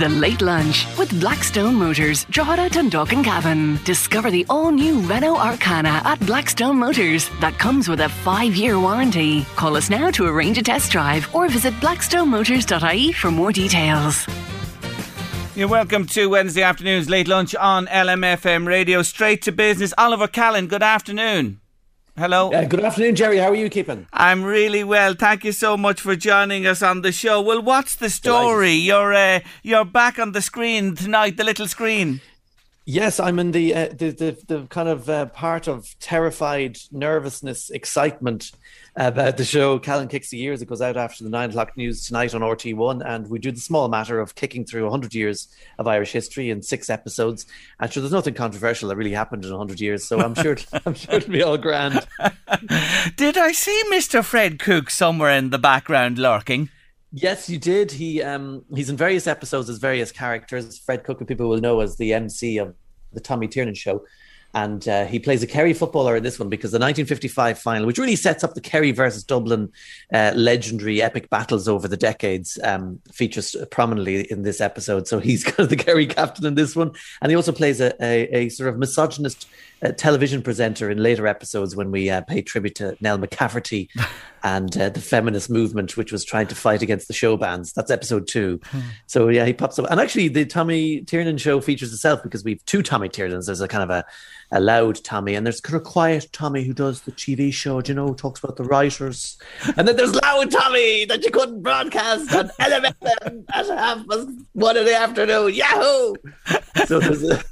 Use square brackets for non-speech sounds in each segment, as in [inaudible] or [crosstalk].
The Late Lunch with Blackstone Motors, Drogheda, Dundalk and Cavan. Discover the all-new Renault Arkana at Blackstone Motors that comes with a five-year warranty. Call us now to arrange a test drive or visit blackstonemotors.ie for more details. You're welcome to Wednesday afternoon's late lunch on LMFM radio. Straight to business. Oliver Callan, good afternoon. Hello. Uh, good afternoon, Jerry. How are you keeping? I'm really well. Thank you so much for joining us on the show. Well, what's the story? You're uh, you're back on the screen tonight, the little screen. Yes, I'm in the uh, the, the, the kind of uh, part of terrified nervousness, excitement about the show. Callan Kicks the Years. It goes out after the nine o'clock news tonight on RT1, and we do the small matter of kicking through 100 years of Irish history in six episodes. And sure, there's nothing controversial that really happened in 100 years, so I'm sure [laughs] I'm sure it'll be all grand. [laughs] Did I see Mr. Fred Cook somewhere in the background lurking? Yes, you did. He um he's in various episodes as various characters. Fred Cook, who people will know as the MC of the Tommy Tiernan show. And uh, he plays a Kerry footballer in this one because the 1955 final, which really sets up the Kerry versus Dublin uh, legendary epic battles over the decades, um, features prominently in this episode. So he's [laughs] kind of the Kerry captain in this one. And he also plays a, a, a sort of misogynist uh, television presenter in later episodes when we uh, pay tribute to Nell McCafferty [laughs] and uh, the feminist movement, which was trying to fight against the show bands. That's episode two. so yeah, he pops up. And actually, the Tommy Tiernan show features itself because we have two Tommy Tiernans. There's a kind of a, a loud Tommy, and there's kind of quiet Tommy who does the TV show, Do you know, talks about the writers. And then there's loud Tommy that you couldn't broadcast on LMFM at half past one in the afternoon. Yahoo! So there's a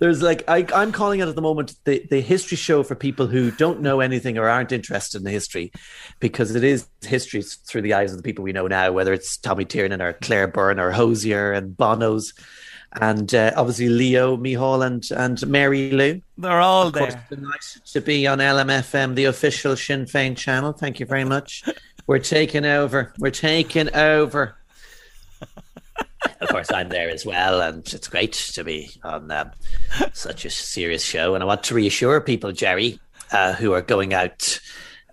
there's like I, I'm calling it at the moment the, the history show for people who don't know anything or aren't interested in the history, because it is history through the eyes of the people we know now, whether it's Tommy Tiernan or Claire Byrne or Hozier and Bono's, and uh, obviously Leo, Micheál, and and Mary Lou. They're all Of course, there. it's nice to be on LMFM, the official Sinn Féin channel. Thank you very much. We're taking over. We're taking over. Of course, I'm there as well, and it's great to be on um, such a serious show. And I want to reassure people, Jerry, uh, who are going out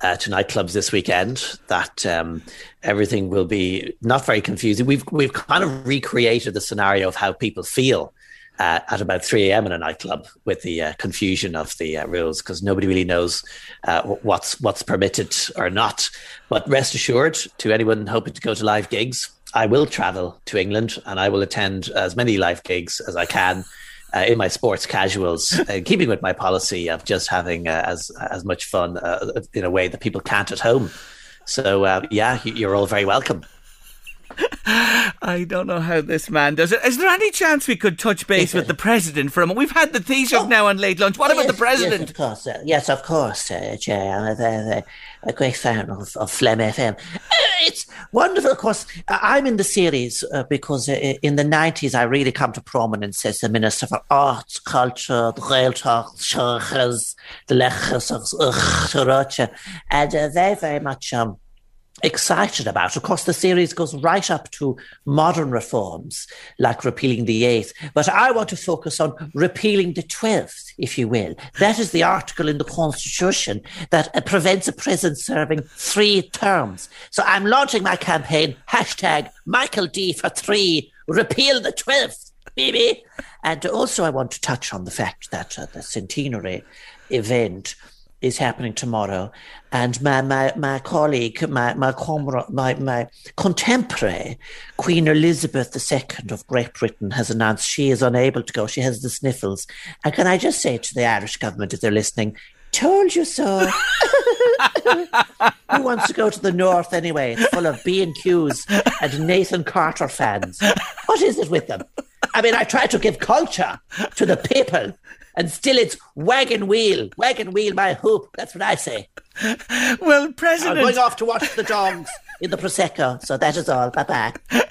uh, to nightclubs this weekend, that um, everything will be not very confusing. We've we've kind of recreated the scenario of how people feel. Uh, at about 3 a.m. in a nightclub with the uh, confusion of the uh, rules because nobody really knows uh, what's what's permitted or not. But rest assured, to anyone hoping to go to live gigs, I will travel to England and I will attend as many live gigs as I can uh, in my sports casuals, uh, keeping with my policy of just having uh, as as much fun uh, in a way that people can't at home. So uh, yeah, you- you're all very welcome. [laughs] I don't know how this man does it. Is there any chance we could touch base with the president for a moment? We've had the Taoiseach now on late lunch. What about the president? Yes, of course. Uh, yes, of course, uh, Jay. I'm a, great fan of, of Phlegm FM. It's wonderful, of course. I'm in the series uh, because uh, in the 90s I really come to prominence as the Minister for Arts, Culture, the Gaeltacht, the Ugh, and uh, very, very much. Um, excited about. Of course, the series goes right up to modern reforms like repealing the eighth, but I want to focus on repealing the twelfth, if you will. That is the article in the Constitution that uh, prevents a president serving three terms. So I'm launching my campaign, hashtag Michael D for three, repeal the twelfth, baby. And also, I want to touch on the fact that uh, the centenary event is happening tomorrow, and my my, my colleague, my my, comra- my my contemporary, Queen Elizabeth II of Great Britain, has announced she is unable to go. She has the sniffles. And can I just say to the Irish government, if they're listening, told you so. [laughs] Who wants to go to the north anyway? It's full of B and Qs and Nathan Carter fans. What is it with them? I mean, I try to give culture to the people, and still it's wagon wheel, wagon wheel my hoop. That's what I say. Well, President, I'm going off to watch the dogs in the prosecco. So that is all. Bye bye. [laughs]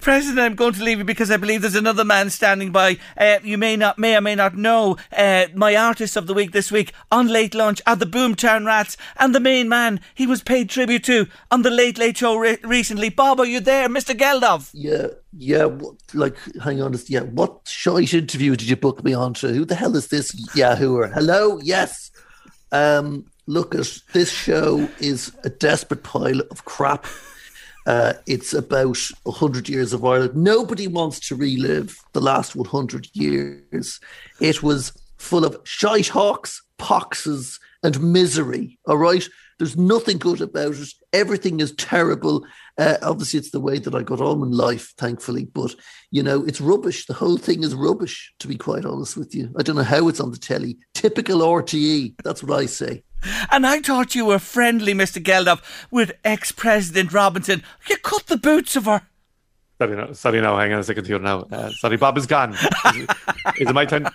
President, I'm going to leave you because I believe there's another man standing by. Uh, you may not, may or may not know, uh, my artist of the week this week on Late Lunch are the Boomtown Rats, and the main man he was paid tribute to on the Late Late Show re- recently. Bob, are you there, Mr. Geldof? Yeah, yeah. what- Like, hang on. Yeah, what shite interview did you book me on to? Who the hell is this Yahooer? Hello, yes. Um, look, at this show is a desperate pile of crap. Uh, it's about hundred years of Ireland. Nobody wants to relive the last one hundred years. It was full of shite hawks, poxes, and misery. All right, there's nothing good about it. Everything is terrible. Uh, obviously, it's the way that I got on in life, thankfully. But you know, it's rubbish. The whole thing is rubbish. To be quite honest with you, I don't know how it's on the telly. Typical RTE. That's what I say. And I thought you were friendly, Mr. Geldof, with ex-President Robinson. You cut the boots of her. Sorry, no, sorry now. Hang on a second here now. Uh, sorry, Bob is gone. Is it, my turn?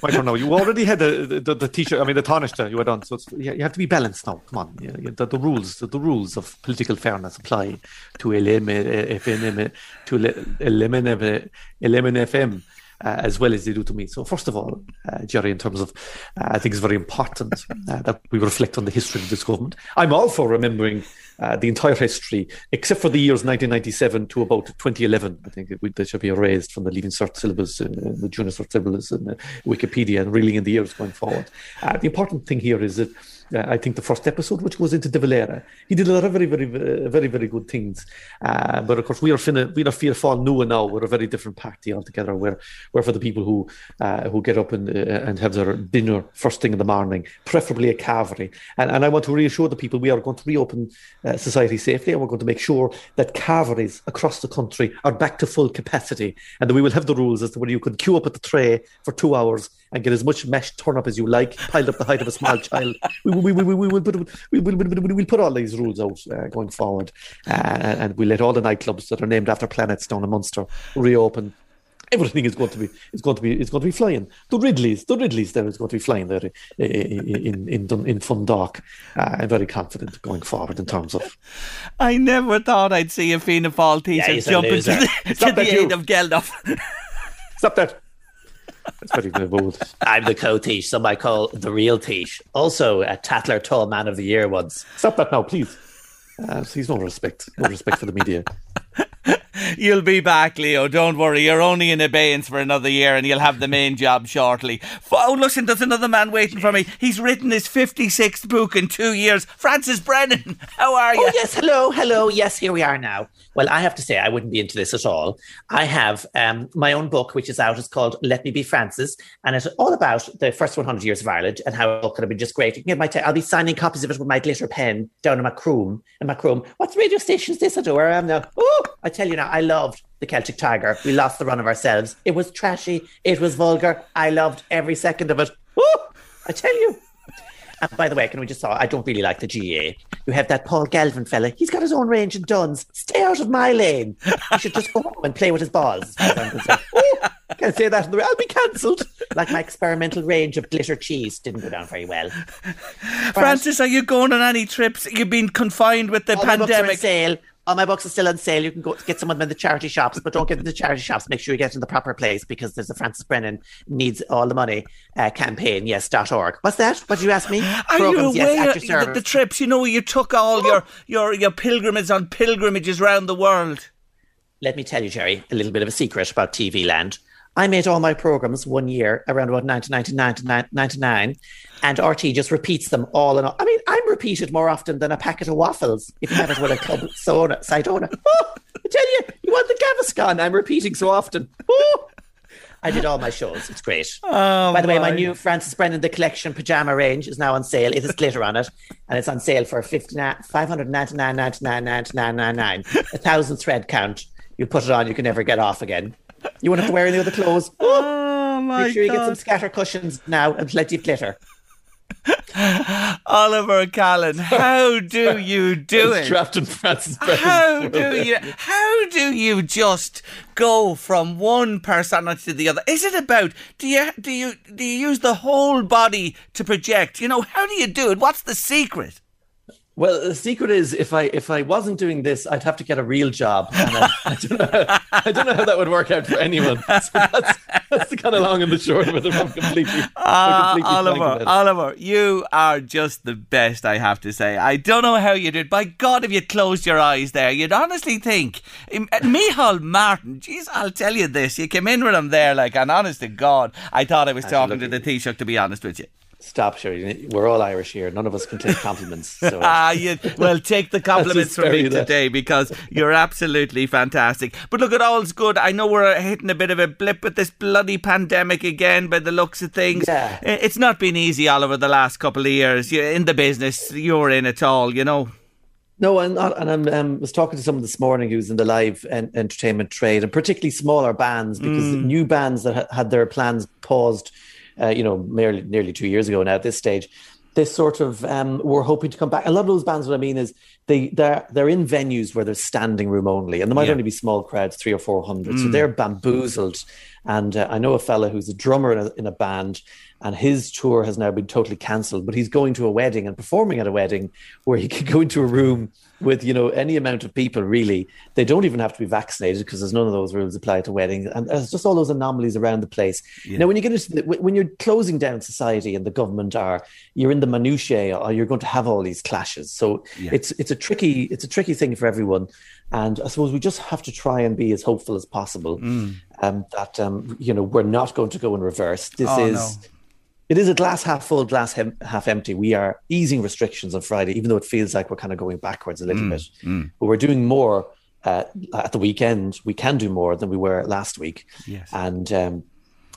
My turn now. You already had the the, the t-shirt. I mean, the tarnished. You were done. So you have to be balanced now. Come on. The, the rules, the, rules of political fairness apply to eliminate FM, to eliminate FM. Uh, as well as they do to me. So, first of all, uh, Jerry, in terms of, uh, I think it's very important uh, that we reflect on the history of this government. I'm all for remembering uh, the entire history, except for the years 1997 to about 2011. I think it, they should be erased from the Leaving Cert syllabus, uh, the Junior Cert syllabus, and Wikipedia, and really in the years going forward. The important thing here is that uh, I think the first episode, which goes into De Valera, he did a lot of very, very, very, very, very good things. Uh, but of course, we are finna, we are Fear Fall Nua now. We're a very different party altogether. We're, we're for the people who uh, who get up and uh, and have their dinner first thing in the morning, preferably a cavalry. And, and I want to reassure the people we are going to reopen uh, society safely, and we're going to make sure that cavalries across the country are back to full capacity, and that we will have the rules as to where you can queue up at the tray for two hours and get as much mashed turnip as you like, piled up the height of a small child. We, we, we, we, we, will put, we, we, we, we, we'll put all these rules out uh, going forward, uh, and we'll let all the nightclubs that are named after planets down in Munster reopen. Everything is going to be is going to be is going to be flying. The Ridleys, the Ridleys, there is going to be flying there in in in, Dun- in Fundock. Uh, I'm very confident going forward in terms of I never thought I'd see a Fianna Fáil teacher he's a jump into the, to the aid of Geldof. stop that. That's very bold. I'm the co-teach. some I call the real Tish. Also a Tatler Tall Man of the Year once. Stop that now, please. Uh, please, no respect, no respect for the media. [laughs] You'll be back, Leo. Don't worry. You're only in abeyance for another year and you'll have the main job shortly. Oh, listen, there's another man waiting for me. He's written his 56th book in two years. Francis Brennan, [laughs] how are you? Oh, yes. Hello. Hello. Yes, here we are now. Well, I have to say, I wouldn't be into this at all. I have um, my own book, which is out. It's called Let Me Be Francis. And it's all about the first 100 years of Ireland and how it could have been just great. You my t- I'll be signing copies of it with my glitter pen down in Macroom. In Macroom. What radio station is this? I do where I am now. I tell you now, I loved the Celtic Tiger. We lost the run of ourselves. It was trashy. It was vulgar. I loved every second of it. Oh, I tell you. And by the way, can we just say, I don't really like the GAA. You have that Paul Galvin fella. He's got his own range in Dunnes. Stay out of my lane. He should just go home and play with his balls. as I'm concerned. [laughs] Can't say that the I'll be cancelled. Like my experimental range of glitter cheese didn't go down very well. Francis, are you going on any trips? You've been confined with the All my books are on pandemic. sale. All my books are still on sale. You can go get some of them in the charity shops, but don't get them in the charity shops. Make sure you get them in the proper place because there's a Francis Brennan needs all the money uh, campaign. Yes, dot org. What's that? What did you ask me? Are Programs, you yes, aware at your service. the trips? You know, you took all your, your, your pilgrimages on pilgrimages around the world. let me tell you, Jerry, a little bit of a secret about TV land. I made all my programs one year around about 1999 to 99, and RT just repeats them all and all. I mean, I'm repeated more often than a packet of waffles if you have it with a club Sona, Sidona. Oh, I tell you, you want the Gaviscon? I'm repeating so often. Oh, I did all my shows. It's great. Oh, By the way, my my. new Francis Brennan The Collection pajama range is now on sale. It has glitter on it, and it's on sale for 599.99.99.99. A thousand thread count. You put it on, you can never get off again. You won't have to wear any other clothes. [laughs] Oh my Make sure you get some scatter cushions now and plenty of glitter. [laughs] Oliver Callan, how do you do it? trapped in Francis How do you how do you just go from one personality to the other? Is it about do you do you do you use the whole body to project? You know, how do you do it? What's the secret? Well, the secret is if I if I wasn't doing this, I'd have to get a real job. And I, I don't know. How, I don't know how that would work out for anyone. So that's, that's the kind of long and the short of it. I'm completely, Ah, completely Oliver. Oliver, you are just the best, I have to say. I don't know how you did. By God, if you closed your eyes there, you'd honestly think. Uh, Micheál Martin, jeez, I'll tell you this. You came in with him there, like, and honest to God, I thought I was talking to the Taoiseach, to be honest with you. Stop, sure. We're all Irish here. None of us can take [laughs] compliments. So. Ah, you well take the [laughs] compliments from me that. today because you're absolutely fantastic. But look, it all's good. I know we're hitting a bit of a blip with this bloody pandemic again, by the looks of things. Yeah. It's not been easy, Oliver, the last couple of years. You're in the business, you're in it all. You know. No, I'm not. And I um, was talking to someone this morning who's in the live en- entertainment trade, and particularly smaller bands, because new bands that ha- had their plans paused, uh, you know, nearly, nearly two years ago now at this stage, this sort of um, were hoping to come back. A lot of those bands, what I mean is, they they're they're in venues where there's standing room only, and there might Yeah. only be small crowds, three or four hundred. So they're bamboozled. And uh, I know a fella who's a drummer in a, in a band, and his tour has now been totally cancelled. But he's going to a wedding and performing at a wedding where he [laughs] could go into a room with you know any amount of people. Really, they don't even have to be vaccinated because there's none of those rules apply to weddings, and there's just all those anomalies around the place. Now, when you get into the, when you're closing down society and the government are, you're in the minutiae, or you're going to have all these clashes. So it's it's a tricky it's a tricky thing for everyone. And I suppose we just have to try and be as hopeful as possible um, that um, you know we're not going to go in reverse. This Oh, is no. It is a glass half full, glass hem- half empty. We are easing restrictions on Friday, even though it feels like we're kind of going backwards a little Mm, bit. But we're doing more uh, at the weekend. We can do more than we were last week. Yes. And um,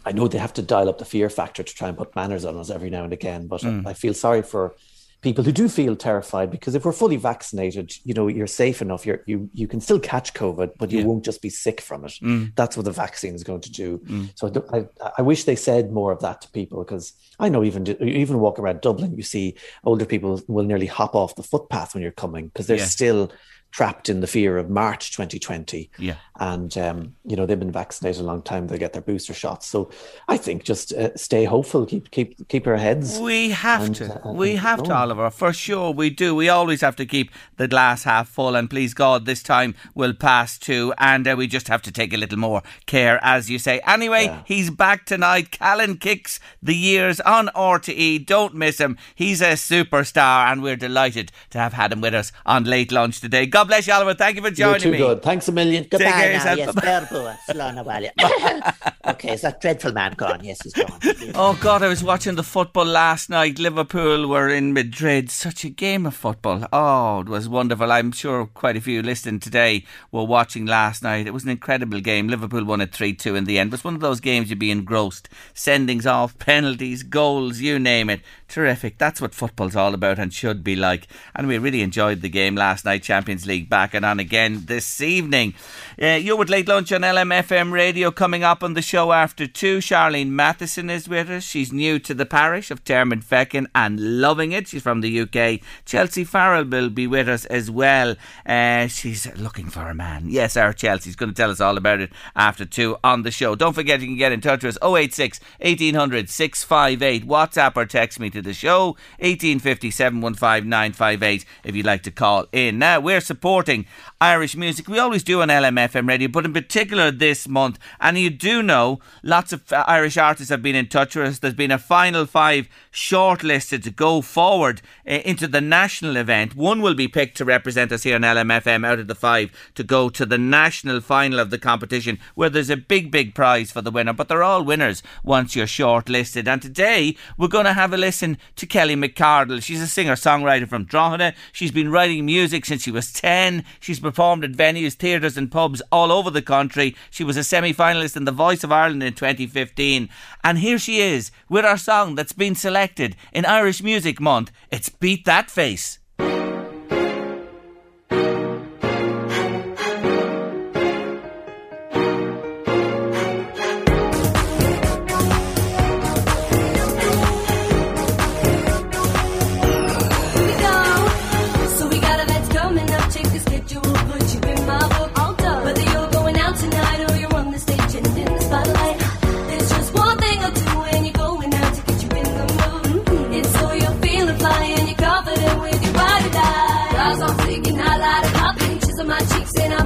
I know they have to dial up the fear factor to try and put manners on us every now and again. But Mm. I, I feel sorry for people who do feel terrified because if we're fully vaccinated, you know, you're safe enough. You're, you you can still catch COVID, but you won't just be sick from it. Mm. That's what the vaccine is going to do. So I, I, I wish they said more of that to people because I know even even walk around Dublin, you see older people will nearly hop off the footpath when you're coming because they're Yeah. still trapped in the fear of March 2020 Yeah. and um, you know they've been vaccinated a long time. They get their booster shots, so I think just uh, stay hopeful, keep keep keep our heads. We have And, to. uh, we have to. Oliver. For sure, we do. We always have to keep the glass half full. And please God, this time will pass too. And uh, we just have to take a little more care, as you say. Anyway, Yeah. he's back tonight. Callan kicks the years on RTE. Don't miss him. He's a superstar, and we're delighted to have had him with us on late lunch today. God bless you, Oliver. Thank you for joining You're too me. good. Thanks a million. Take Goodbye care now. Yes, Bye-bye. Verbo, Slán Okay, is that dreadful man gone? Yes, he's gone. [laughs] Oh God, I was watching the football last night. Liverpool were in Madrid. Such a game of football. Oh, it was wonderful. I'm sure quite a few listening today were watching last night. It was an incredible game. Liverpool won it 3 2 in the end. It was one of those games you'd be engrossed. Sendings off, penalties, goals, you name it. Terrific. That's what football's all about and should be like. And we really enjoyed the game last night. Champions League back and on again this evening. Uh, you're with Late Lunch on LMFM Radio coming up on the show after two. Charlene Matheson is with us. She's new to the parish of Termon Feckin and loving it. She's from the UK. Chelsea Farrell will be with us as well. Uh, she's looking for a man. Yes, our Chelsea's going to tell us all about it after two on the show. Don't forget you can get in touch with us 086 1800 658. WhatsApp or text me to the show 1850 715 958 if you'd like to call in. Now, we're supporting Irish music. We always do on LMFM radio, but in particular this month. And you do know lots of uh, Irish artists have been in touch with us. There's been a final five shortlisted to go forward uh, into the national event. One will be picked to represent us here on LMFM out of the five to go to the national final of the competition, where there's a big, big prize for the winner. But they're all winners once you're shortlisted. And today we're going to have a listen Madison to Kelly McCardle. She's a singer songwriter from Drogheda. She's been writing music since she was 10. She's performed at venues, theatres, and pubs all over the country. She was a semi finalist in The Voice of Ireland in 2015. And here she is with our song that's been selected in Irish Music Month. It's Beat That Face.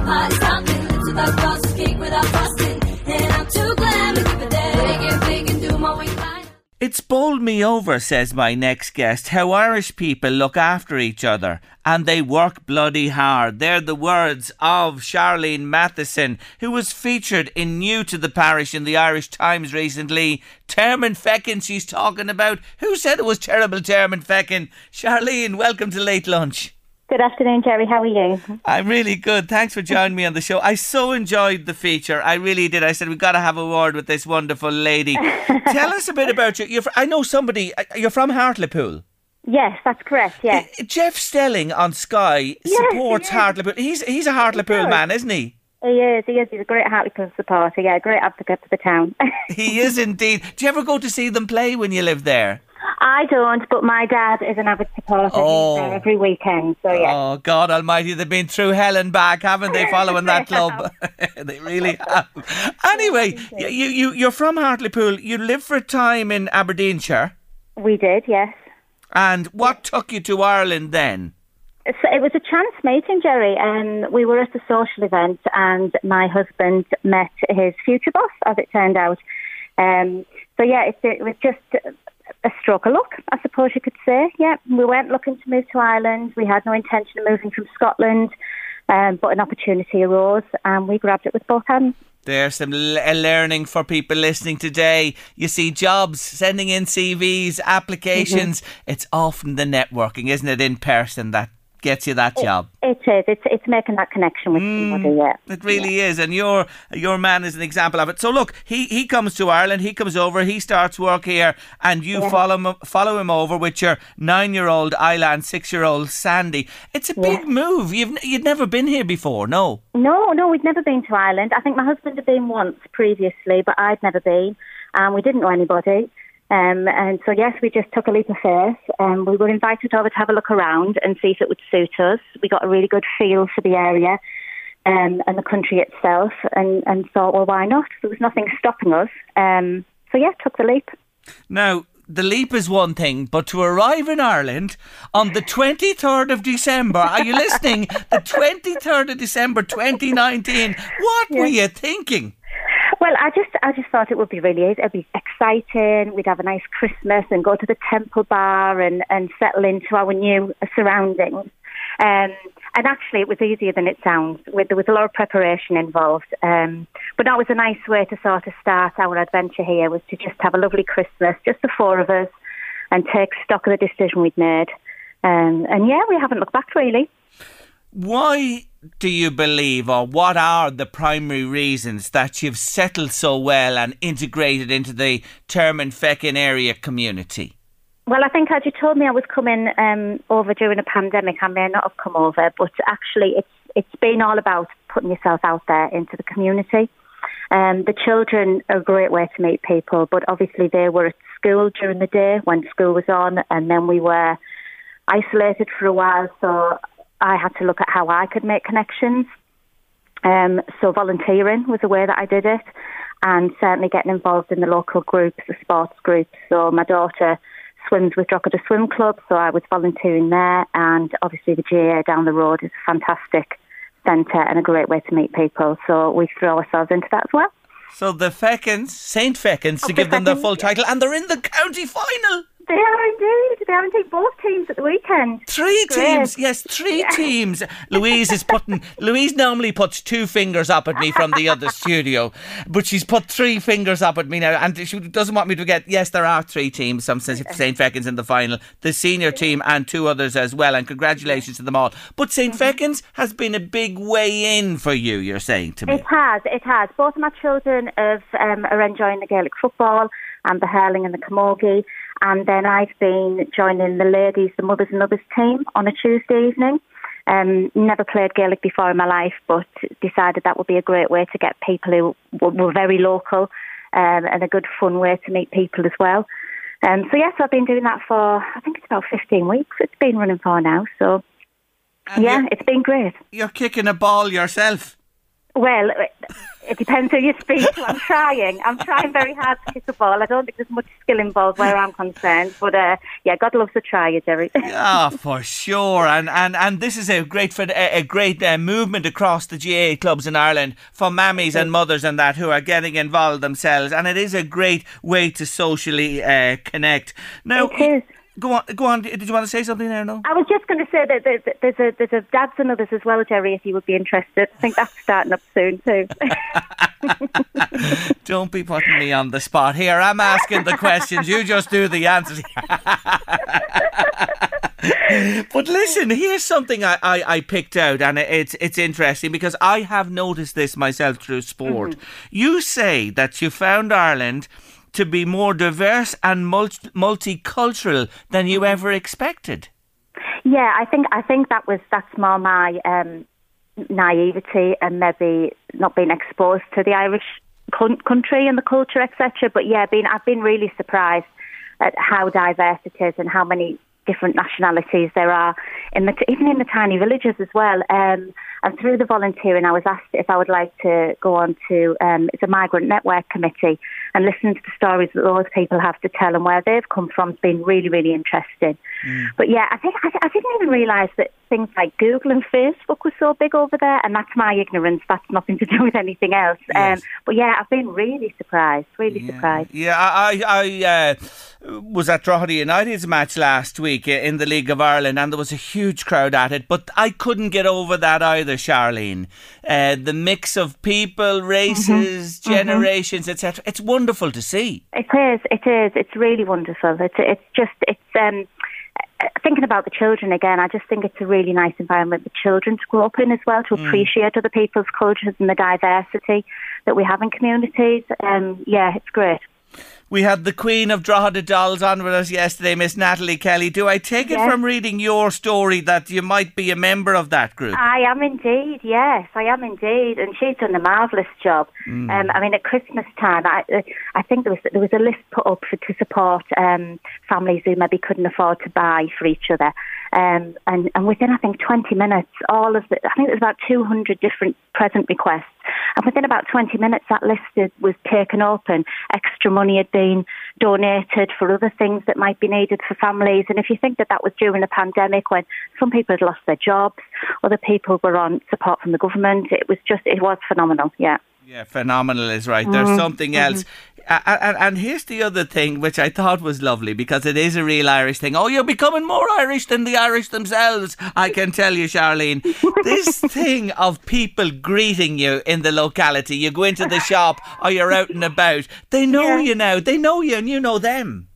And stopping. Cake without frosting. And I'm too to give a damn. Big and and do my. It's bowled me over, says my next guest, how Irish people look after each other and they work bloody hard. They're the words of Charlene Matheson, who was featured in New to the Parish in the Irish Times recently. Termon Feckin, she's talking about. Who said it was terrible, Termon Feckin? Charlene, welcome to Late Lunch. Good afternoon, Jerry. How are you? I'm really good. Thanks for joining me on the show. I so enjoyed the feature. I really did. I said we've got to have a word with this wonderful lady. [laughs] Tell us a bit about you. You're, I know somebody. uh, You're from Hartlepool. Yes, that's correct. Yes. Uh, Jeff Stelling on Sky Yes, supports yes. Hartlepool. He's he's a Hartlepool does. man, isn't he? He is. He is. He's a great Hartlepool supporter. Yeah, great advocate for the town. [laughs] He is indeed. Do you ever go to see them play when you live there? I don't, but my dad is an avid supporter. Oh. He's there every weekend. So yeah. Oh God Almighty! They've been through hell and back, haven't they? Following that club, [laughs] [laughs] they really have. Anyway, you you you're from Hartlepool. You lived for a time in Aberdeenshire, We did. Yes. and what took you to Ireland then? So it was a chance meeting, Jerry. Um, we were at a social event, and my husband met his future boss, as it turned out. Um, so yeah, it, it was just a stroke of luck, I suppose you could say. Yeah, we weren't looking to move to Ireland. We had no intention of moving from Scotland, um, but an opportunity arose, and we grabbed it with both hands. There's some learning for people listening today. You see jobs, sending in CVs, applications. It's often the networking, isn't it, in person that gets you that job. It is. It's it's making that connection with mm, somebody. Yeah. It really is, and your your man is an example of it. So look, he, he comes to Ireland, he comes over, he starts work here, and you follow him follow him over with your nine year old Island, six year old Sandy. It's a big move. You've you'd never been here before, no? No, no, we'd never been to Ireland. I think my husband had been once previously, but I'd never been, and we didn't know anybody. Um, and so, yes, we just took a leap of faith. Um, we were invited over to have a look around and see if it would suit us. We got a really good feel for the area um, and the country itself, and, and thought, well, why not? There was nothing stopping us. Um, so, yeah, took the leap. Now, the leap is one thing, but to arrive in Ireland on the 23rd of December, are you listening? [laughs] The 23rd of December 2019. What were you thinking? Well, I just I just thought it would be really it'd be exciting. We'd have a nice Christmas and go to the Temple Bar and, and settle into our new surroundings. Um, and actually, it was easier than it sounds. There was a lot of preparation involved. Um, but that was a nice way to sort of start our adventure here. Was to just have a lovely Christmas, just the four of us, and take stock of the decision we'd made. Um, and yeah, we haven't looked back really. Why do you believe, or what are the primary reasons that you've settled so well and integrated into the Termon Feckin area community? Well, I think had you told me I was coming um, over during a pandemic, I may not have come over. But actually, it's it's been all about putting yourself out there into the community. Um, the children are a great way to meet people, but obviously they were at school during the day when school was on, and then we were isolated for a while. So I had to look at how I could make connections. Um, so volunteering was a way that I did it, and certainly getting involved in the local groups, the sports groups. So my daughter swims with Drogheda Swim Club, so I was volunteering there, and obviously the GAA down the road is a fantastic centre and a great way to meet people. So we throw ourselves into that as well. So the Feckins, Saint Feckins, to give them their full title, and they're in the county final. They are indeed. They are indeed. Both teams at the weekend. Three teams, yes, three teams. Louise is putting. [laughs] Louise normally puts two fingers up at me from the other studio, but she's put three fingers up at me now, and she doesn't want me to get. Yes, there are three teams. Some St Feckin's in the final, the senior team, and two others as well. And congratulations to them all. But St Mm-hmm. Feckin's has been a big way in for you. You're saying to me. It has, it has. Both of my children have, um, are enjoying the Gaelic football and the hurling and the camogie. And then I've been joining the ladies, the mothers and others team on a Tuesday evening. Um, never played Gaelic before in my life, but decided that would be a great way to get people who were very local um, and a good fun way to meet people as well. Um, so yes, I've been doing that for I think it's about 15 weeks. It's been running for now, so And yeah, it's been great. you're kicking a ball yourself. Well, it- depends who you speak to. I'm trying. I'm trying very hard to kick a ball. I don't think there's much skill involved where I'm concerned. But uh, yeah, God loves a try, it, Jerry. [laughs] Ah, for sure, and and and this is a great a, a great uh, movement across the GAA clubs in Ireland for mammies and mothers and that who are getting involved themselves, and it is a great way to socially uh, connect. Now, It is. Go on, go on. Did you want to say something there? No. I was just going to say that there's a there's a dads and others as well, Jerry. If you would be interested, I think that's starting up soon too. [laughs] [laughs] Don't be putting me on the spot here. I'm asking the questions. You just do the answers. [laughs] but listen, here's something I, I, I picked out, and it's it's interesting because I have noticed this myself through sport. Mm-hmm. You say that you found Ireland to be more diverse and multi- multicultural than you ever expected. Yeah, I think I think that was that's more my um, naivety and maybe not being exposed to the Irish coun- country and the culture, etc. But yeah, been I've been really surprised at how diverse it is and how many different nationalities there are in the even in the tiny villages as well. Um, and through the volunteering, I was asked if I would like to go on to um, it's a migrant network committee and listening to the stories that those people have to tell and where they've come from. It's been really really interesting. But yeah, I think I, I didn't even realise that things like Google and Facebook were so big over there, and that's my ignorance. That's nothing to do with anything else. Yes. Um, but yeah, I've been really surprised, really surprised. Yeah, I I, uh, was at Drogheda United's match last week uh, in the League of Ireland, and there was a huge crowd at it. But I couldn't get over that either, Charlene. Uh, the mix of people, races, generations, etc. It's wonderful to see. It is. It is. It's really wonderful. It's. It's just. It's. Um, thinking about the children again, I just think it's a really nice environment for children to grow up in as well, to appreciate other people's cultures and the diversity that we have in communities. Um, yeah, it's great. We had the Queen of Drogheda Dolls on with us yesterday, Miss Natalie Kelly. Do I take it from reading your story that you might be a member of that group? I am indeed, yes, I am indeed, and she's done a marvellous job. Um, I mean, at Christmas time, I, uh, I think there was there was a list put up for, to support um, families who maybe couldn't afford to buy for each other, um, and and within I think 20 minutes, all of the I think there was about 200 different present requests, and within about 20 minutes, that list was taken open. Extra money had been donated for other things that might be needed for families, and if you think that that was during the pandemic when some people had lost their jobs, other people were on support from the government. It was just, it was phenomenal. Yeah. Yeah, phenomenal is right. There's Mm-hmm. something else. And, and here's the other thing, which I thought was lovely because it is a real Irish thing. Oh, you're becoming more Irish than the Irish themselves. I can tell you, Charlene. this [laughs] thing of people greeting you in the locality, you go into the shop or you're out and about, they know Yeah. you now. They know you and you know them.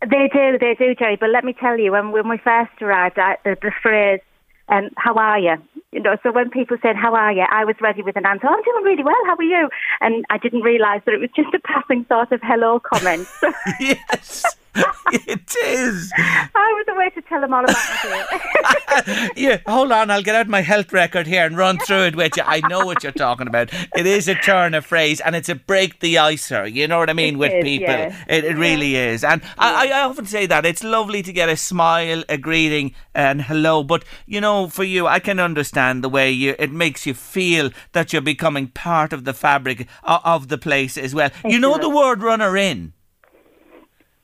They do, they do, Jerry. But let me tell you, when when we first arrived, I, the, the phrase um, "How are you?" You know, so when people said "How are you," I was ready with an answer. "Oh, I'm doing really well. How are you? And I didn't realise that it was just a passing sort of hello comment. [laughs] Yes, [laughs] it is. I was a way to tell them all about it. [laughs] yeah, hold on. I'll get out my health record here and run through it with you. I know what you're talking about. It is a turn of phrase and it's a break the icer. You know what I mean It with is, people. yeah. It, it really is. And I, I often say that it's lovely to get a smile, a greeting, and hello. But you know, for you, I can understand the way you. It makes you feel that you're becoming part of the fabric of, of the place as well. You know does. the word runner in.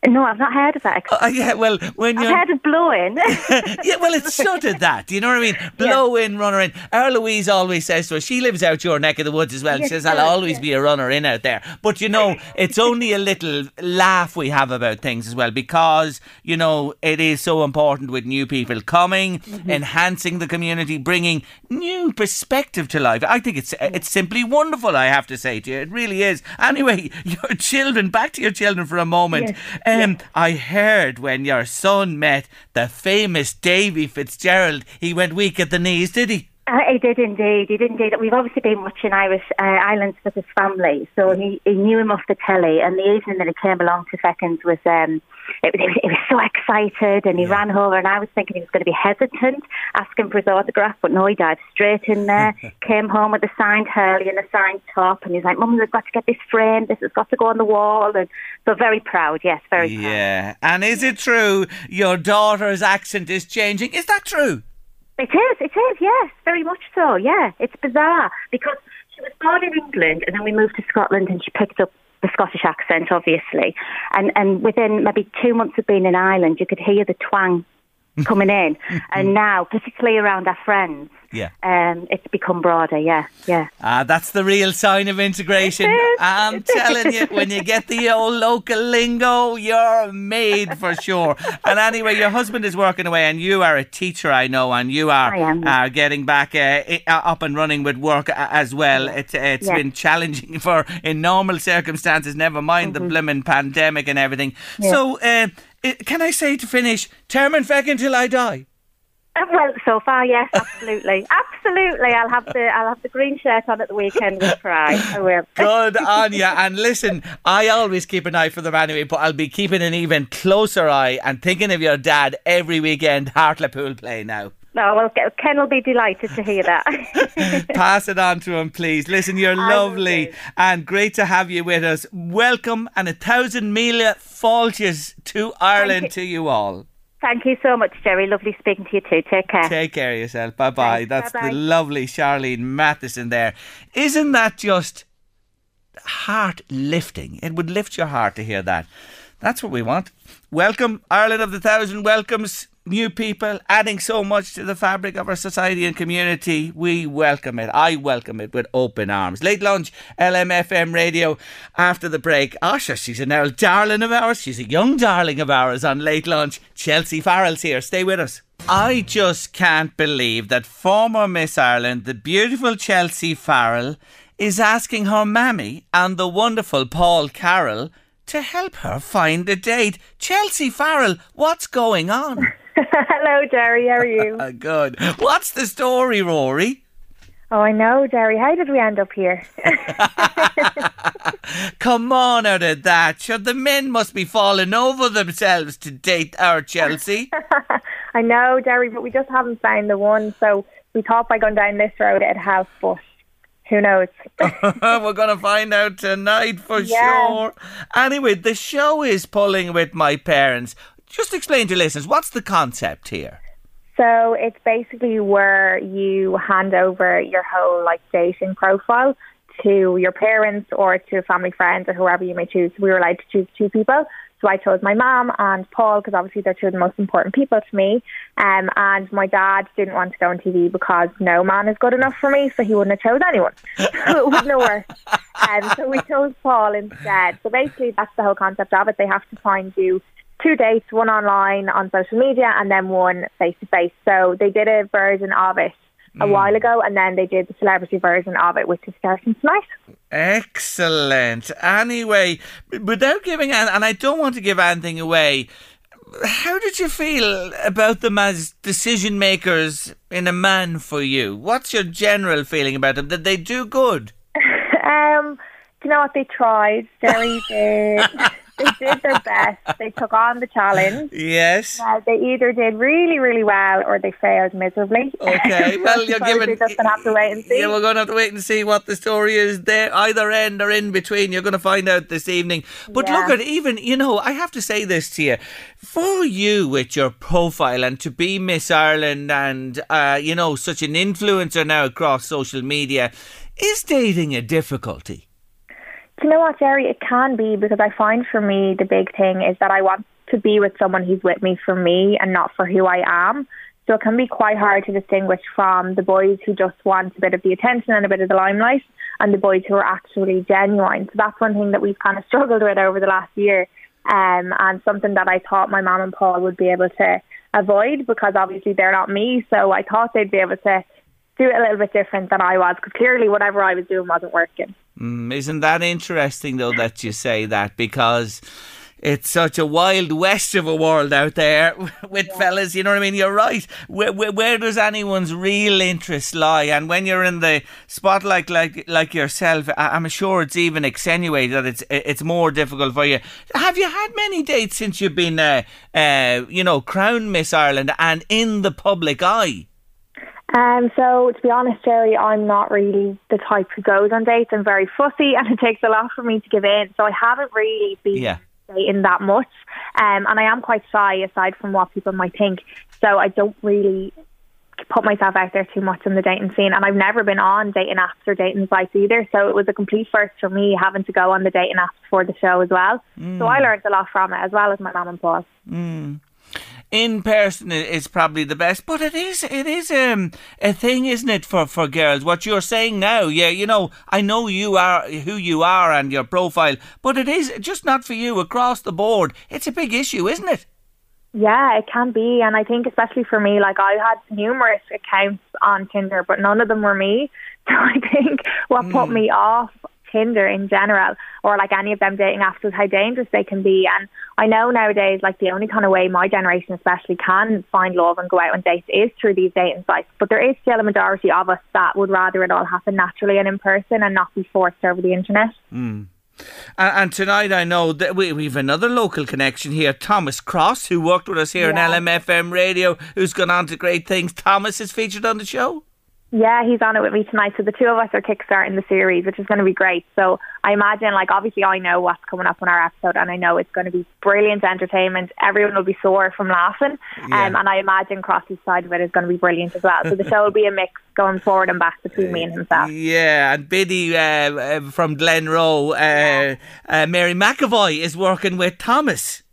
No, I've not heard of that. Uh, yeah, well, when I've you're heard of blowing. [laughs] yeah, well, it's sort of that. Do you know what I mean? Blow in, runner in. Our Louise always says to us, she lives out your neck of the woods as well. She says, I'll does, always be a runner in out there. But, you know, it's only a little laugh we have about things as well because, you know, it is so important with new people coming, Mm-hmm. enhancing the community, bringing new perspective to life. I think it's it's simply wonderful, I have to say to you. It really is. Anyway, [laughs] your children, back to your children for a moment. Um, I heard when your son met the famous Davy Fitzgerald, he went weak at the knees, did he? Uh, he did indeed. He did indeed. We've obviously been watching Irish uh, Islands with his family, so he, he knew him off the telly. And the evening that he came along to seconds was, um, it, was- he was so excited, and he ran over. And I was thinking he was going to be hesitant, asking for his autograph, but no, he dived straight in there. [laughs] came home with a signed Hurley and a signed top, and he's like, "Mum, we've got to get this framed. This has got to go on the wall." And so very proud. Yes, very proud. Yeah. And is it true your daughter's accent is changing? Is that true? It is, it is, yes, very much so, yeah. It's bizarre because she was born in England and then we moved to Scotland and she picked up the Scottish accent, obviously. And and within maybe two months of being in Ireland, you could hear the twang [laughs] coming in. and now, particularly around our friends, Yeah. um, it's become broader, yeah, yeah. Ah, that's the real sign of integration. I'm telling you, when you get the old local lingo, you're made for sure. And anyway, your husband is working away, and you are a teacher, I know, and you are are getting back uh, uh, up and running with work as well. It's it's Yeah. been challenging [laughs] for in normal circumstances. Never mind the blimmin' pandemic and everything. So, uh, can I say to finish, term and feck until I die? Uh, Well, so far, yes, absolutely, [laughs] absolutely. I'll have the I'll have the green shirt on at the weekend with pride. I will. [laughs] Good on you. And listen, I always keep an eye for them anyway, but I'll be keeping an even closer eye and thinking of your dad every weekend Hartlepool play now. No, well, Ken will be delighted to hear that. [laughs] Pass it on to him, please. Listen, you're I lovely and great to have you with us. Welcome and a thousand mille faulties to Ireland you. to you all. Thank you so much, Jerry. Lovely speaking to you too. Take care. Take care of yourself. Bye bye. That's Bye-bye. the lovely Charlene Matheson there. Isn't that just heart lifting? It would lift your heart to hear that. That's what we want. Welcome, Ireland of the Thousand welcomes new people, adding so much to the fabric of our society and community. We welcome it. I welcome it with open arms. Late lunch, LMFM radio after the break. Asha, she's an old darling of ours. She's a young darling of ours on late lunch. Chelsea Farrell's here. Stay with us. I just can't believe that former Miss Ireland, the beautiful Chelsea Farrell, is asking her mammy and the wonderful Paul Carroll to help her find a date. Chelsea Farrell, what's going on? [laughs] [laughs] Hello, Jerry. How are you? [laughs] Good. What's the story, Rory? oh, I know, Jerry. How did we end up here? [laughs] Come on out of that. Sure, the men must be falling over themselves to date our Chelsea. I know, Jerry, but we just haven't found the one. So we thought by going down this road it'd help, but who knows? We're going to find out tonight for Yeah. sure. Anyway, the show is pulling with my parents. Just explain to listeners what's the concept here. So it's basically where you hand over your whole like dating profile to your parents or to family friends or whoever you may choose. We were allowed to choose two people. So I chose my mom and Paul because obviously they're two of the most important people to me. Um, and my dad didn't want to go on TV because no man is good enough for me, so he wouldn't have chose anyone. [laughs] so it wouldn't have worked. Um, so we chose Paul instead. So basically that's the whole concept of it. They have to find you two dates, one online on social media and then one face to face. So they did a version of it a while ago and then they did the celebrity version of it, which is starting tonight. Excellent. Anyway, without giving, and I don't want to give anything away, how did you feel about them as decision makers in a man for you? What's your general feeling about them? Did they do good? [laughs] Um, do you know what they tried? Very [laughs] did. [laughs] they did their best. They took on the challenge. Yes. Uh, they either did really, really well or they failed miserably. [laughs] Okay, well, you're giving. We're just gonna have to wait and see. Yeah, we're going to have to wait and see what the story is there, either end or in between. You're going to find out this evening. But Yeah. look at even, you know, I have to say this to you. For you with your profile and to be Miss Ireland and, uh, you know, such an influencer now across social media, is dating a difficulty? Do you know what, Jerry? It can be because I find for me the big thing is that I want to be with someone who's with me for me and not for who I am. So it can be quite hard to distinguish from the boys who just want a bit of the attention and a bit of the limelight and the boys who are actually genuine. So that's one thing that we've kind of [laughs] struggled with over the last year um, and something that I thought my mum and Paul would be able to avoid because obviously they're not me. So I thought they'd be able to do it a little bit different than I was because clearly whatever I was doing wasn't working. Mm, isn't that interesting though that you say that because it's such a wild west of a world out there [laughs] with yeah. fellas. You know what I mean? You're right. Where, where, where, does anyone's real interest lie? And when you're in the spotlight like like yourself, I'm sure it's even extenuated that it's it's more difficult for you. Have you had many dates since you've been, uh, uh, you know, crown Miss Ireland and in the public eye? Um, so to be honest, Jerry, I'm not really the type who goes on dates. I'm very fussy, [laughs] and it takes a lot for me to give in. So I haven't really been yeah. dating that much, um, and I am quite shy aside from what people might think. So I don't really put myself out there too much in the dating scene, and I've never been on dating apps or dating sites either. So it was a complete first for me having to go on the dating apps for the show as well. Mm. So I learned a lot from it as well as my mum and Paul. Mm in person is probably the best, but it is it is um, a thing, isn't it, for, for girls? What you're saying now, yeah, you know, I know you are who you are and your profile, but it is just not for you across the board. It's a big issue, isn't it? Yeah, it can be, and I think especially for me, like I had numerous accounts on Tinder, but none of them were me. [laughs] So I think what mm. put me off Tinder in general or like any of them dating apps is how dangerous they can be. And I know nowadays, like the only kind of way my generation especially can find love and go out on dates is through these dating sites. But there is still a majority of us that would rather it all happen naturally and in person and not be forced over the internet. Mm. And, and, tonight, I know that we, we have another local connection here, Thomas Cross, who worked with us here yeah. in LMFM Radio, who's gone on to great things. Thomas is featured on the show. Yeah, he's on it with me tonight. So the two of us are kickstarting the series, which is going to be great. So I imagine, like, obviously, I know what's coming up on our episode, and I know it's going to be brilliant entertainment. Everyone will be sore from laughing, yeah. um, and I imagine Cross's side of it is going to be brilliant as well. So the show will be a mix going forward and back between me and himself. Yeah, and Biddy uh, uh from Glenroe, uh, yeah. uh, Mary McEvoy is working with Thomas.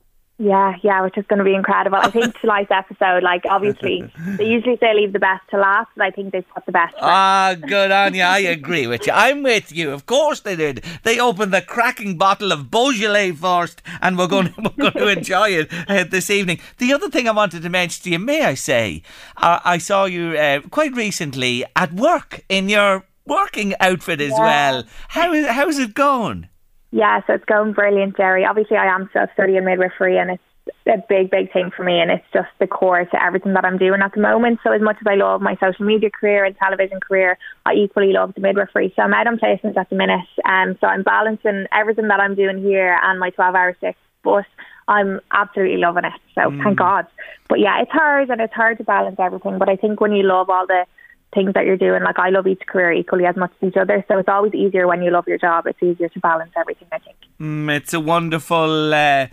Yeah, yeah, which is going to be incredible. I think [laughs] tonight's episode, like obviously, [laughs] they usually say leave the best to last, but I think they put the best. Ah, good on you. I agree with you. I'm with you. Of course they did. They opened the cracking bottle of Beaujolais first, and we're going [laughs] to, we're going to enjoy it uh, this evening. The other thing I wanted to mention to you, may I say, uh, I saw you uh, quite recently at work in your working outfit as yeah. well. How is how's it going? Yeah, so it's going brilliant, Jerry. Obviously, I am still studying midwifery, and it's a big, big thing for me, and it's just the core to everything that I'm doing at the moment. So, as much as I love my social media career and television career, I equally love the midwifery. So, I'm out on placements at the minute, and um, so I'm balancing everything that I'm doing here and my 12 hour shift. But I'm absolutely loving it. So, mm. thank God. But yeah, it's hard, and it's hard to balance everything. But I think when you love all the things that you're doing. Like I love each career equally as much as each other, so it's always easier when you love your job. It's easier to balance everything. I think. Mm, it's a wonderful. Uh,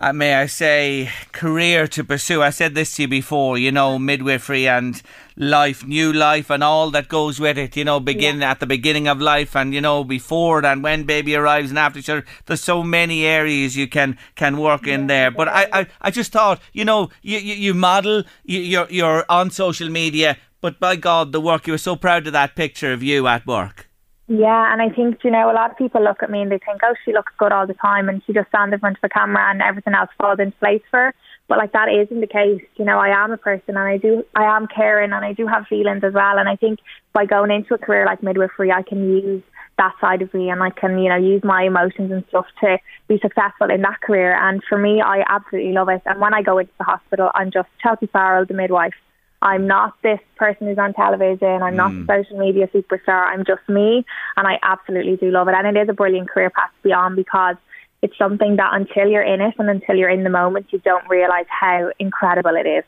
uh, may I say, career to pursue. I said this to you before, you know, midwifery and life, new life, and all that goes with it. You know, begin yeah. at the beginning of life, and you know, before and when baby arrives and after. There's so many areas you can can work yeah, in there. But I, I, I just thought, you know, you you, you model, you, you're you're on social media, but by God, the work, you were so proud of that picture of you at work. Yeah, and I think, you know, a lot of people look at me and they think, oh, she looks good all the time and she just stands in front of the camera and everything else falls into place for her. But like that isn't the case. You know, I am a person and I do, I am caring and I do have feelings as well. And I think by going into a career like midwifery, I can use that side of me and I can, you know, use my emotions and stuff to be successful in that career. And for me, I absolutely love it. And when I go into the hospital, I'm just Chelsea Farrell, the midwife I'm not this person who's on television. I'm not mm. the social media superstar. I'm just me. And I absolutely do love it. And it is a brilliant career path to be on because it's something that until you're in it and until you're in the moment, you don't realise how incredible it is.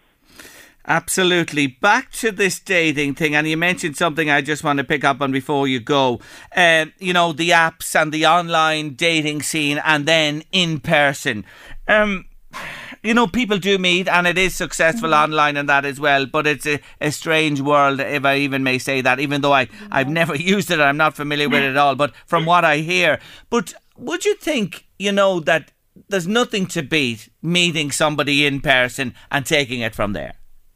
Absolutely. Back to this dating thing, and you mentioned something I just want to pick up on before you go. Uh, you know, the apps and the online dating scene, and then in person. Um, you know, people do meet, and it is successful Mm-hmm. online and that as well. But it's a, a strange world, if I even may say that. Even though I I've never [laughs] used it, I'm not familiar with it at all. But from what I hear, but would you think, you know, that there's nothing to beat meeting somebody in person and taking it from there?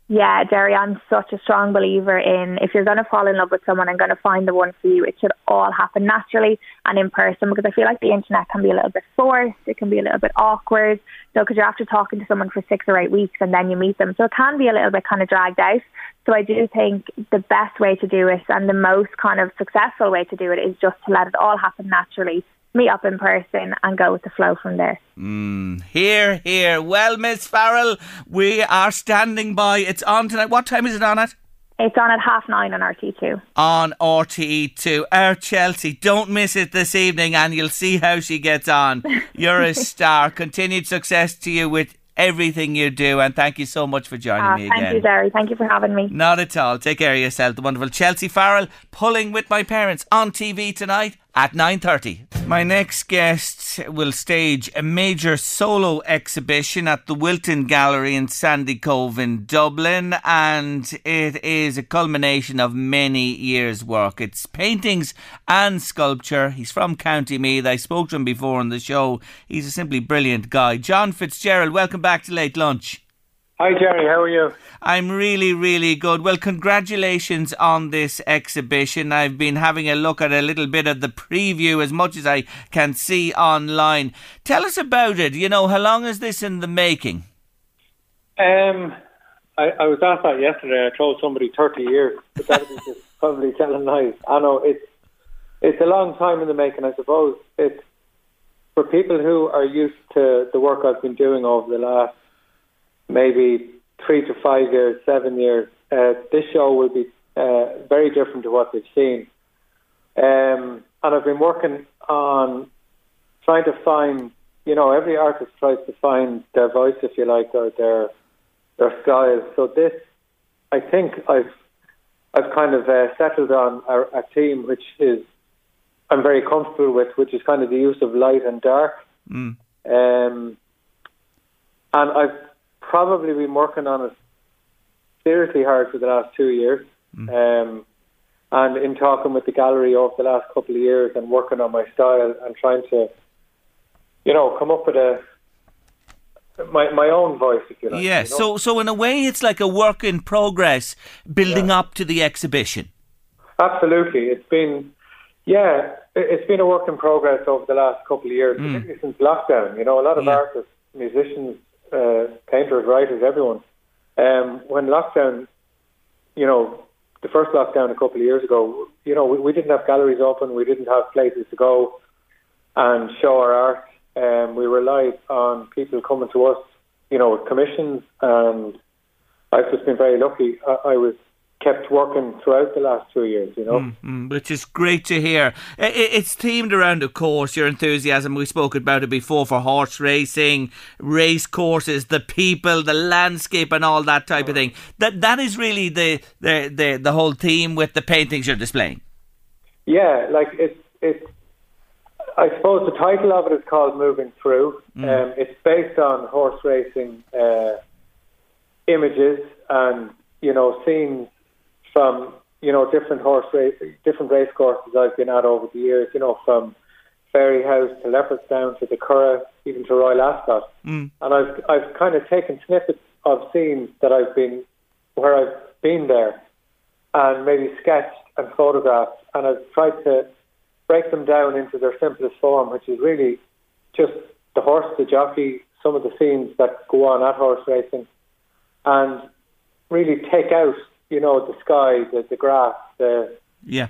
Yeah, Jerry, I'm such a strong believer in if you're going to fall in love with someone and going to find the one for you, it should all happen naturally and in person because I feel like the internet can be a little bit forced, it can be a little bit awkward. So, because you're after talking to someone for six or eight weeks and then you meet them, so it can be a little bit kind of dragged out. So, I do think the best way to do it and the most kind of successful way to do it is just to let it all happen naturally, meet up in person and go with the flow from there. Mm, here, here. Well, Miss Farrell, we are standing by. It's on tonight. What time is it on at? It's on at half nine on RTE2. on RTE2. Our Chelsea. Don't miss it this evening and you'll see how she gets on. [laughs] You're a star. Continued success to you with everything you do and thank you so much for joining Ah, me again. thank you, Jerry. Thank you for having me. Not at all. Take care of yourself. The wonderful Chelsea Farrell pulling with my parents on TV tonight at 9:30. My next guest will stage a major solo exhibition at the Wilton Gallery in Sandy Cove in Dublin and it is a culmination of many years work. It's paintings and sculpture. He's from County Meath. I spoke to him before on the show. He's a simply brilliant guy. John Fitzgerald, welcome back to Late Lunch. Hi, Jerry. How are you? I'm really, really good. Well, congratulations on this exhibition. I've been having a look at a little bit of the preview as much as I can see online. Tell us about it. You know, how long is this in the making? Um, I, I was asked that yesterday. I told somebody 30 years, but that would be just [laughs] probably telling lies. I know it's it's a long time in the making. I suppose it's for people who are used to the work I've been doing over the last maybe three to five years, seven years. Uh, this show will be uh, very different to what they've seen. Um, and I've been working on trying to find, you know, every artist tries to find their voice, if you like, or their their style. So this, I think, I've I've kind of uh, settled on a, a theme which is I'm very comfortable with, which is kind of the use of light and dark. Mm. Um, and I've probably been working on it seriously hard for the last two years. Um, and in talking with the gallery over the last couple of years and working on my style and trying to, you know, come up with a my my own voice, if you like. yeah, you know? so so in a way it's like a work in progress building up to the exhibition. Absolutely, it's been yeah, it- it's been a work in progress over the last couple of years, Mm. particularly since lockdown. You know, a lot of Yeah. artists, musicians, uh, painters, writers, everyone. Um, when lockdown, you know, the first lockdown a couple of years ago, you know, we, we didn't have galleries open, we didn't have places to go and show our art. Um, we relied on people coming to us, you know, with commissions, and I've just been very lucky. I, I was kept working throughout the last two years, you know. Mm, which is great to hear. It's themed around, of course, your enthusiasm. We spoke about it before for horse racing, race courses, the people, the landscape, and all that type of thing. That that is really the the the, the whole theme with the paintings you're displaying. Yeah, like it's it's. I suppose the title of it is called "Moving Through." Um, it's based on horse racing uh, images and you know scenes from you know different horse race, different race courses I've been at over the years. You know, from Fairyhouse to Leopardstown to the Curragh, even to Royal Ascot. Mm. And I've I've kind of taken snippets of scenes that I've been where I've been there, and maybe sketched and photographed, and I've tried to break them down into their simplest form, which is really just the horse, the jockey, some of the scenes that go on at horse racing, and really take out, you know, the sky, the, the grass, the Yeah.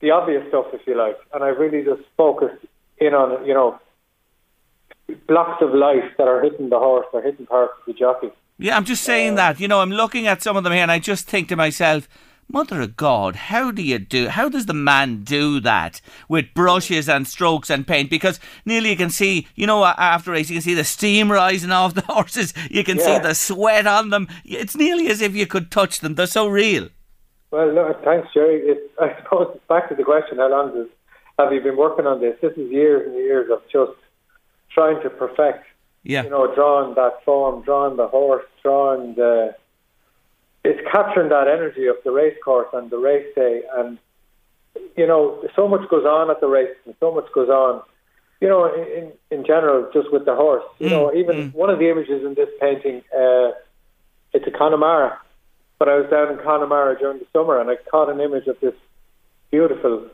the obvious stuff, if you like. And I've really just focused in on, you know, blocks of light that are hitting the horse or hitting parts of the jockey. Yeah, I'm just saying that. You know, I'm looking at some of them here, and I just think to myself, Mother of God, how do you do? How does the man do that with brushes and strokes and paint? Because nearly you can see, you know, after race, you can see the steam rising off the [laughs] horses. You can see the sweat on them. It's nearly as if you could touch them. They're so real. Well, no, thanks, Jerry. It's, I suppose it's back to the question: How long does have you been working on this? This is years and years of just trying to perfect Yeah. You know, drawing that form, drawing the horse, drawing the. It's capturing that energy of the race course and the race day, and you know, so much goes on at the race, and so much goes on. You know, in in general, just with the horse. You know, even one of the images in this painting, uh, it's a Connemara. But I was down in Connemara during the summer, and I caught an image of this beautiful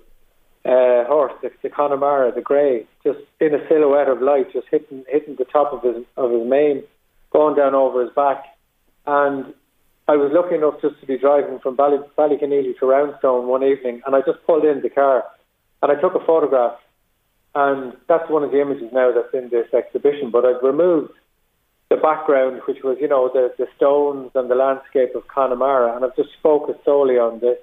uh, horse, the, the Connemara, the grey, just in a silhouette of light, just hitting hitting the top of his of his mane, going down over his back, and I was lucky enough just to be driving from Bally, to Roundstone one evening, and I just pulled in the car, and I took a photograph, and that's one of the images now that's in this exhibition. But I've removed the background, which was you know the the stones and the landscape of Connemara, and I've just focused solely on this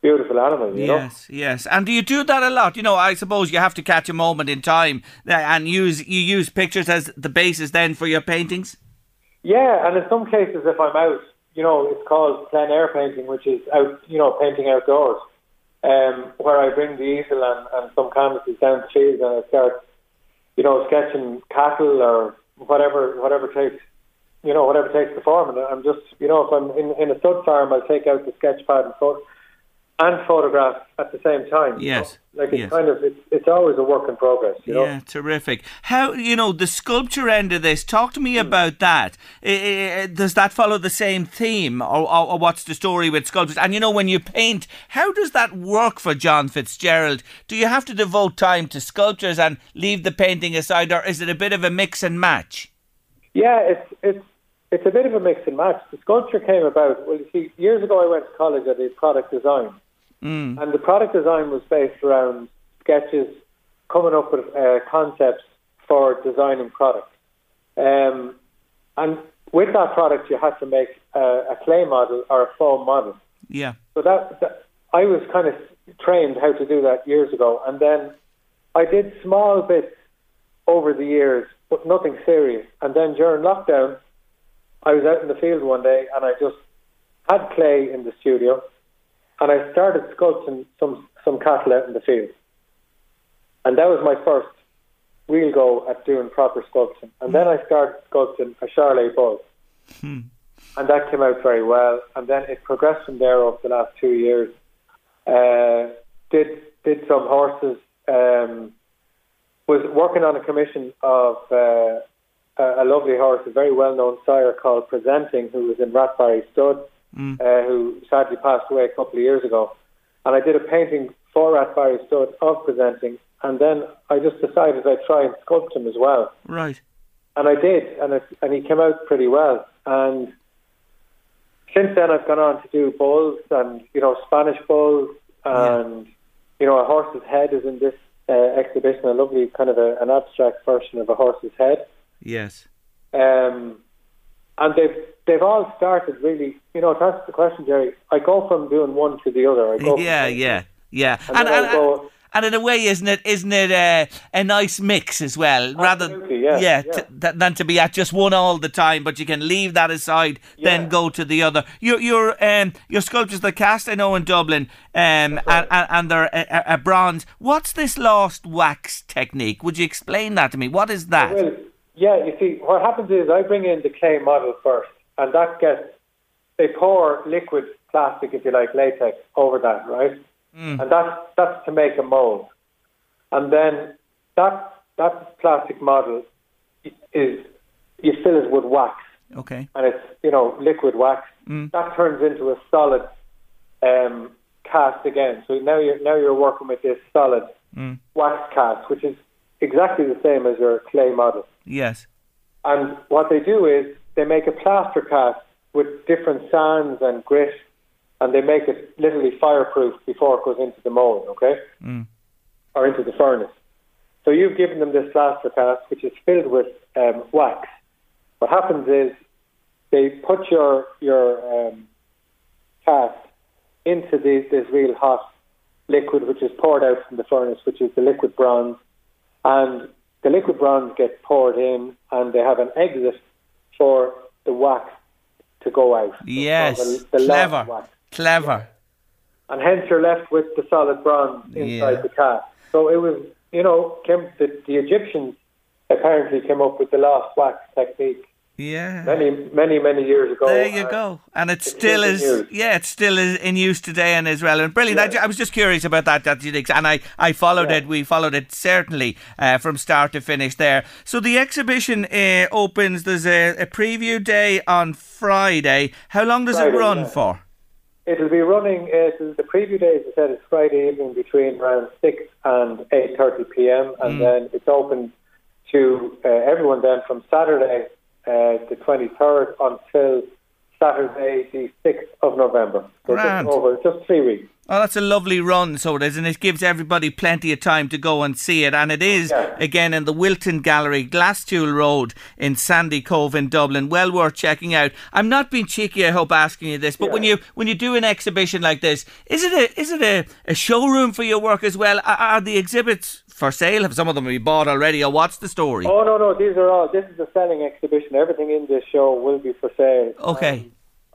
beautiful animal. You know. Yes, yes. And do you do that a lot? You know, I suppose you have to catch a moment in time uh, and use you use pictures as the basis then for your paintings. Yeah, and in some cases, if I'm out, you know, it's called plein air painting, which is out, you know, painting outdoors, um, where I bring the easel and, and some canvases down the field and I start, you know, sketching cattle or whatever, whatever takes, you know, whatever takes the form. And I'm just, you know, if I'm in, in a stud farm, I'll take out the sketch pad and photo and photograph at the same time. Yes? Like it's yes. kind of, it's, it's always a work in progress, you know. Yeah, terrific. How you know the sculpture end of this? Talk to me hmm. about that. I- I- Does that follow the same theme, or, or, or what's the story with sculptures? And you know, when you paint, how does that work for John Fitzgerald? Do you have to devote time to sculptures and leave the painting aside, or is it a bit of a mix and match? Yeah, it's it's it's a bit of a mix and match. The sculpture came about. Well, you see, years ago I went to college at the product design, Mm. and the product design was based around sketches, coming up with uh, concepts for designing products. Um, and with that product, you had to make a, a clay model or a foam model. Yeah. So that, that I was kind of trained how to do that years ago, and then I did small bits over the years, but nothing serious. And then during lockdown, I was out in the field one day, and I just had clay in the studio, and I started sculpting some some cattle out in the field, and that was my first real go at doing proper sculpting. And then I started sculpting a Charolais bull and that came out very well. And then it progressed from there over the last two years. Uh, did did some horses. Um, was working on a commission of uh, a, a lovely horse, a very well known sire called Presenting, who was in Rathbarry Stud, Mm. uh, who sadly passed away a couple of years ago. And I did a painting for Rathbarry Stud of Presenting, and then I just decided I'd try and sculpt him as well Right. and I did, and it, and he came out pretty well. And since then, I've gone on to do bulls and you know Spanish bulls, and you know a horse's head is in this uh, exhibition. A lovely kind of a, an abstract version of a horse's head. Yes. Um, and they've they've all started really. You know, to answer the question, Jerry, I go from doing one to the other. I go from Yeah, yeah, yeah. And And, and, go- and in a way, isn't it? Isn't it uh, a nice mix as well? Rather, Absolutely, yeah, yeah. t- than to be at just one all the time. But you can leave that aside, then go to the other. Your your um your sculptures, the cast I know in Dublin, um, and, and and they're a, a- a bronze. What's this lost wax technique? Would you explain that to me? What is that? Yeah, you see, what happens is I bring in the clay model first, and that gets, they pour liquid plastic, if you like, latex over that, right? Mm. And that's, that's to make a mold. And then that, that plastic model is, you fill it with wax, Okay. and it's, you know, liquid wax. Mm. That turns into a solid um, cast again. So now you're, now you're working with this solid Mm. wax cast, which is exactly the same as your clay model. Yes. And what they do is they make a plaster cast with different sands and grit, and they make it literally fireproof before it goes into the mold, okay, Mm. or into the furnace. So you've given them this plaster cast, which is filled with um, wax. What happens is they put your your um, cast into this, this real hot liquid, which is poured out from the furnace, which is the liquid bronze, and the liquid bronze gets poured in, and they have an exit for the wax to go out. Yes. the- the Clever. wax. Clever. And hence you're left with the solid bronze inside Yeah. the cast. So it was, you know, Kim, the, the Egyptians apparently came up with the lost wax technique Yeah. many, many, many years ago. There you and go, and it still is. Yeah, it still is in use today and is relevant. Brilliant. I, ju- I was just curious about that. That and I, I followed it. We followed it certainly uh, from start to finish there. So the exhibition uh, opens. There's a, a preview day on Friday. How long does it run yeah. for? It'll be running. Uh, the preview day, as I said, is Friday evening between around six and eight thirty p.m. and then it's open to uh, everyone. Then from Saturday, uh, the twenty third, until Saturday, the sixth of November. So Grand. just over just three weeks. Oh, that's a lovely run, so it is, and it gives everybody plenty of time to go and see it. And it is, again, in the Wilton Gallery, Glasthule Road in Sandy Cove in Dublin. Well worth checking out. I'm not being cheeky, I hope, asking you this, but when you when you do an exhibition like this, is it a is it a, a showroom for your work as well? Are, are the exhibits for sale? Have some of them been bought already, or what's the story? Oh no, no, these are all. This is a selling exhibition. Everything in this show will be for sale. Okay,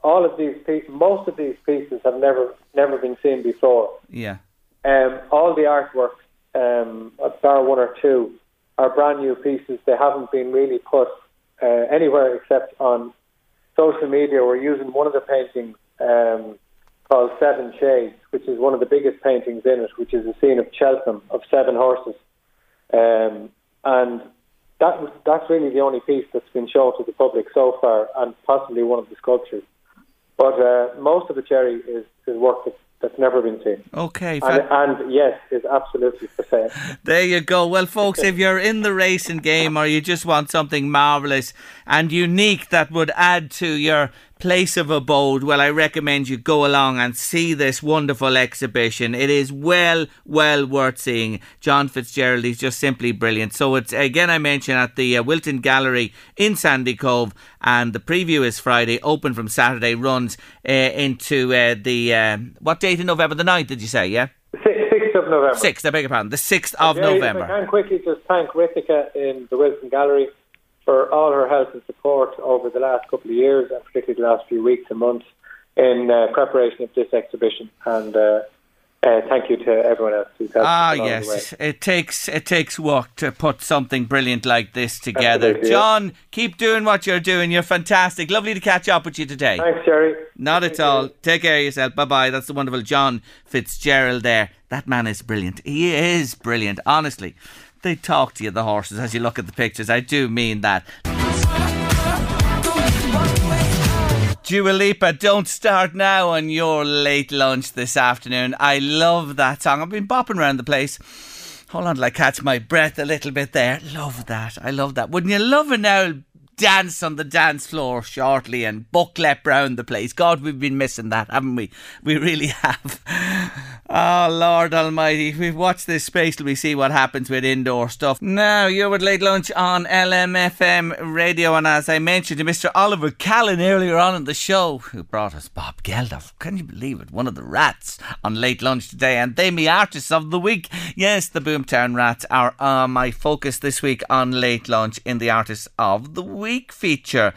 All of these pieces, most of these pieces have never never been seen before. yeah. Um, all the artworks, um, bar one or two, are brand new pieces. They haven't been really put uh, anywhere except on social media. We're using one of the paintings um, called Seven Shades, which is one of the biggest paintings in it, which is a scene of Cheltenham of seven horses. Um, and that was, that's really the only piece that's been shown to the public so far, and possibly one of the sculptures. But uh, most of the cherry is, is work that, that's never been seen. Okay, And, and yes, is absolutely for sale. [laughs] There you go. Well, folks, if you're in the racing game or you just want something marvellous and unique that would add to your place of abode, well, I recommend you go along and see this wonderful exhibition. It is well, well worth seeing. John Fitzgerald is just simply brilliant. So it's, again, I mentioned at the uh, Wilton Gallery in Sandy Cove, and the preview is Friday, open from Saturday, runs uh, into uh, the, um what date in November? The 9th, did you say, yeah? Sixth of November. 6th, I beg your pardon. The 6th of November. I can quickly just thank Ritika in the Wilson Gallery for all her help and support over the last couple of years, and particularly the last few weeks and months, in uh, preparation of this exhibition. And uh, uh, thank you to everyone else who's helped Ah, along the way. yes. It takes it takes work to put something brilliant like this together. Absolutely, yeah. John, keep doing what you're doing. You're fantastic. Lovely to catch up with you today. Thanks, Jerry. Not at all. Take care of yourself. Bye bye. That's the wonderful John Fitzgerald there. That man is brilliant. He is brilliant, honestly. They talk to you, the horses, as you look at the pictures. I do mean that. Dua Lipa, don't start now on your late lunch this afternoon. I love that song. I've been bopping around the place. Hold on till I catch my breath a little bit there. Love that. I love that. Wouldn't you love it now? Dance on the dance floor shortly and bucklep round the place. God, we've been missing that, haven't we? We really have. Oh, [laughs] Lord Almighty. We've watched this space till we see what happens with indoor stuff. Now, you're with Late Lunch on LMFM radio, and as I mentioned to Mr. Oliver Callan earlier on in the show, who brought us Bob Geldof. Can you believe it? One of the rats on Late Lunch today, and they me artists of the week. Yes, the Boomtown Rats are uh, my focus this week on Late Lunch in the Artists of the Week feature.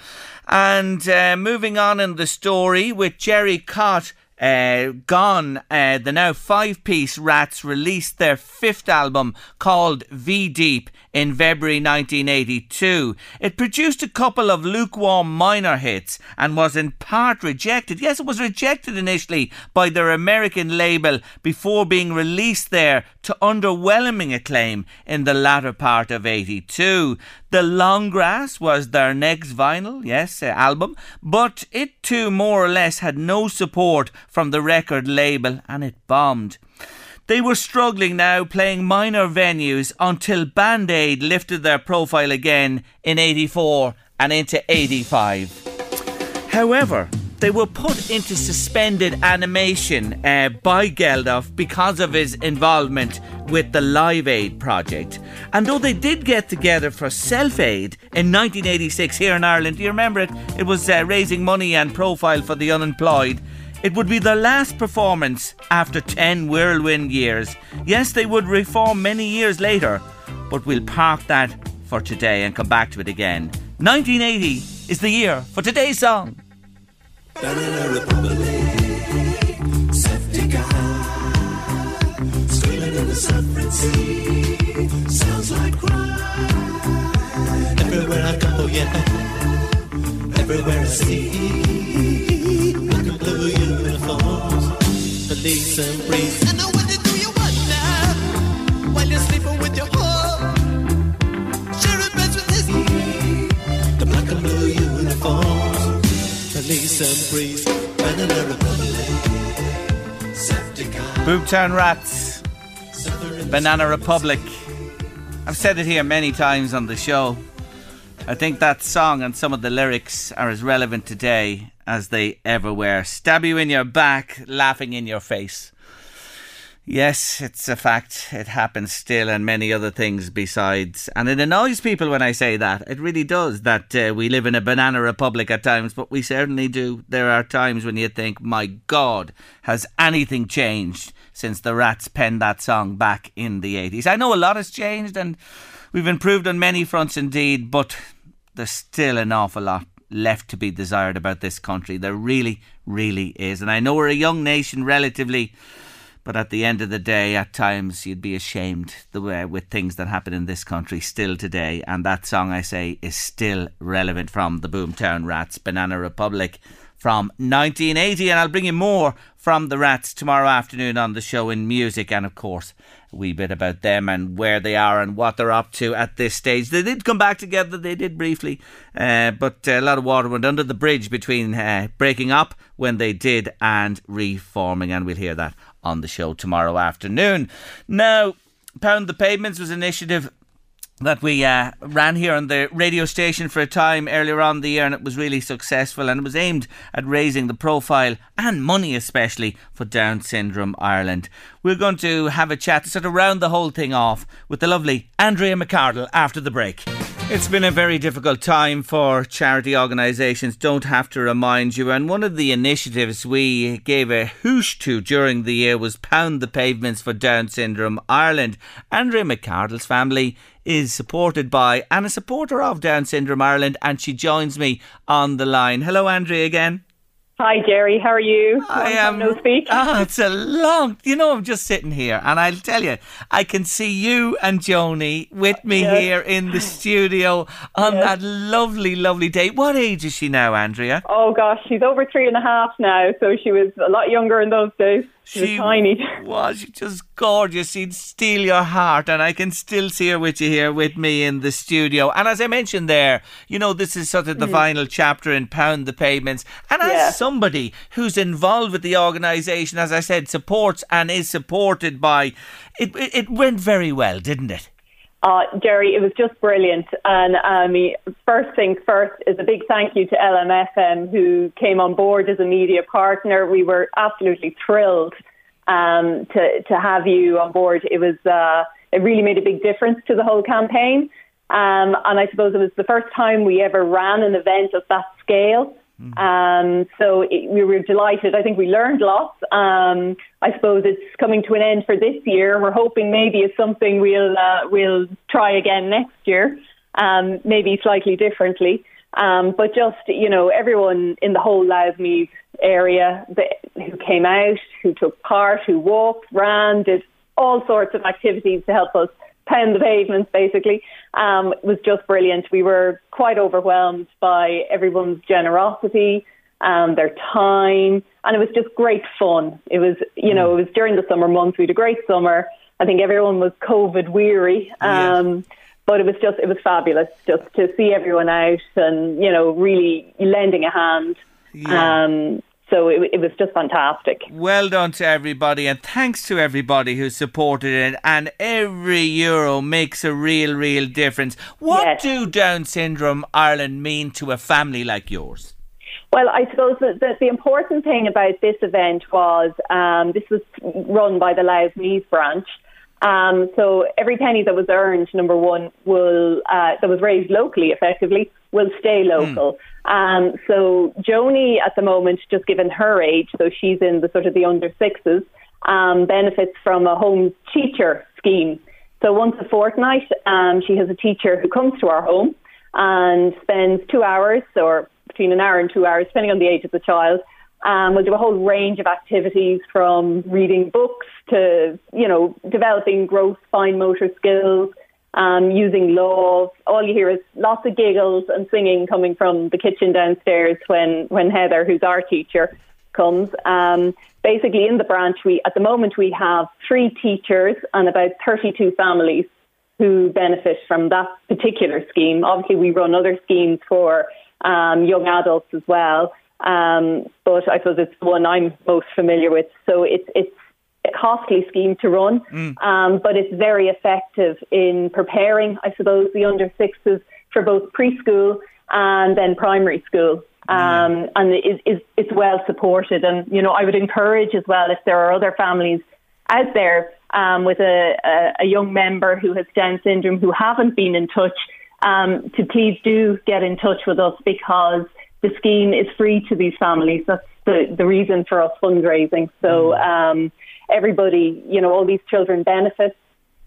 And uh, moving on in the story with Gerry Cott. Uh, gone. Uh, the now five piece Rats released their fifth album called V Deep in February 1982. It produced a couple of lukewarm minor hits and was in part rejected. Yes, it was rejected initially by their American label before being released there to underwhelming acclaim in the latter part of 82. The Long Grass was their next vinyl, yes, uh, album, but it too more or less had no support from the record label and it bombed. They were struggling now, playing minor venues until Band Aid lifted their profile again in 84 and into 85. However, they were put into suspended animation uh, by Geldof because of his involvement with the Live Aid project. And though they did get together for Self Aid in 1986 here in Ireland, do you remember it? It was uh, raising money and profile for the unemployed. It would be their last performance after 10 whirlwind years. Yes, they would reform many years later, but we'll park that for today and come back to it again. 1980 is the year for today's song. Screaming in the suffering sea sounds like cry. Everywhere I see. Blue uniforms, police and. And do you while you're sleeping with your? Sharing beds with the black and blue uniforms, police and Republic. Boomtown Rats, Banana Republic. I've said it here many times on the show. I think that song and some of the lyrics are as relevant today as they ever were. Stab you in your back, laughing in your face. Yes, it's a fact. It happens still, and many other things besides. And it annoys people when I say that. It really does. That uh, we live in a banana republic at times, but we certainly do. There are times when you think, my God, has anything changed since the Rats penned that song back in the 80s? I know a lot has changed, and we've improved on many fronts indeed, but there's still an awful lot left to be desired about this country. There really, really is. And I know we're a young nation relatively. But at the end of the day, at times you'd be ashamed the way with things that happen in this country still today. And that song, I say, is still relevant from the Boomtown Rats, Banana Republic from 1980. And I'll bring you more from the Rats tomorrow afternoon on the show in music. And of course, a wee bit about them and where they are and what they're up to at this stage. They did come back together, they did briefly, uh, but a lot of water went under the bridge between uh, breaking up when they did and reforming. And we'll hear that on the show tomorrow afternoon. Now, Pound the Pavements was an initiative that we uh, ran here on the radio station for a time earlier on the year, and it was really successful. And it was aimed at raising the profile and money, especially for Down Syndrome Ireland. We're going to have a chat to sort of round the whole thing off with the lovely Andrea McCardle after the break. It's been a very difficult time for charity organisations, don't have to remind you. And one of the initiatives we gave a whoosh to during the year was Pound the Pavements for Down Syndrome Ireland. Andrea McCardle's family is supported by and a supporter of Down Syndrome Ireland, and she joins me on the line. Hello, Andrea, again. Hi, Jerry. How are you? I am. No speak. [laughs] Ah, it's a long. You know, I'm just sitting here, and I'll tell you, I can see you and Joni with me Yes. here in the studio on Yes. that lovely, lovely day. What age is she now, Andrea? Oh gosh, she's over three and a half now, so she was a lot younger in those days. She, She was tiny. [laughs] was just gorgeous. She'd steal your heart, and I can still see her with you here with me in the studio. And as I mentioned there, you know, this is sort of the Mm. final chapter in Pound the Pavements. And as Yeah. somebody who's involved with the organisation, as I said, supports and is supported by, it, it, it went very well, didn't it? Uh, Jerry, it was just brilliant. And mean, first things first is a big thank you to LMFM who came on board as a media partner. We were absolutely thrilled um, to to have you on board. It was uh, it really made a big difference to the whole campaign. Um, and I suppose it was the first time we ever ran an event of that scale. Um, so it, we were delighted. I think we learned lots. Um, I suppose it's coming to an end for this year. We're hoping maybe it's something we'll uh, we'll try again next year, um, maybe slightly differently. Um, but just you know, everyone in the whole Louth Meath area who came out, who took part, who walked, ran, did all sorts of activities to help us pound the pavements, basically, um, was just brilliant. We were quite overwhelmed by everyone's generosity, um, their time, and it was just great fun. It was, you know, it was during the summer months. We had a great summer. I think everyone was COVID weary. Um, But it was just, it was fabulous just to see everyone out and, you know, really lending a hand. Yeah. Um, so it, it was just fantastic. Well done to everybody, and thanks to everybody who supported it. And every euro makes a real, real difference. What do Down Syndrome Ireland mean to a family like yours? Well, I suppose that the, the important thing about this event was um, this was run by the Louth Meath branch. Um, so every penny that was earned, number one, will uh, that was raised locally, effectively, will stay local. Um, so Joni, at the moment, just given her age, so she's in the sort of the under sixes, um, benefits from a home teacher scheme. So once a fortnight, um, she has a teacher who comes to our home and spends two hours or between an hour and two hours, depending on the age of the child. Um, we'll do a whole range of activities from reading books to, you know, developing gross fine motor skills, um, using love. All you hear is lots of giggles and singing coming from the kitchen downstairs when, when Heather, who's our teacher, comes. Um, basically, in the branch, we at the moment we have three teachers and about 32 families who benefit from that particular scheme. Obviously, we run other schemes for um, young adults as well, um, but I suppose it's the one I'm most familiar with. So it's it's a costly scheme to run, um, but it's very effective in preparing, I suppose, the under sixes for both preschool and then primary school. Um, and it, it's, it's well supported. And, you know, I would encourage as well if there are other families out there um, with a, a, a young member who has Down syndrome who haven't been in touch, um, to please do get in touch with us because the scheme is free to these families. That's the, the reason for us fundraising. So um, everybody, you know, all these children benefit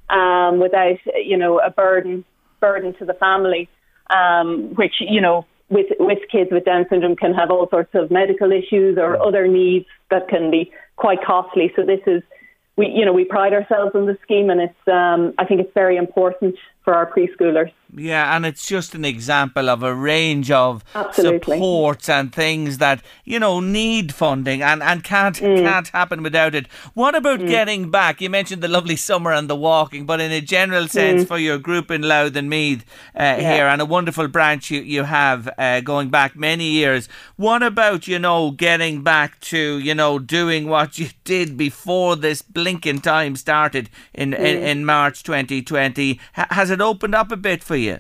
um, without, you know, a burden burden to the family, um, which, you know, with with kids with Down syndrome can have all sorts of medical issues or other needs that can be quite costly. So this is we you know we pride ourselves on the scheme and it's um, I think it's very important for our preschoolers. Yeah, and it's just an example of a range of Absolutely. supports and things that you know need funding and, and can't Mm. can't happen without it. What about getting back? You mentioned the lovely summer and the walking, but in a general sense, Mm. for your group in Louth and Meath uh, here, and a wonderful branch you you have uh, going back many years. What about you know getting back to you know doing what you [laughs] did before this blinking time started in in, Mm. in March 2020? Ha- has it opened up a bit for you?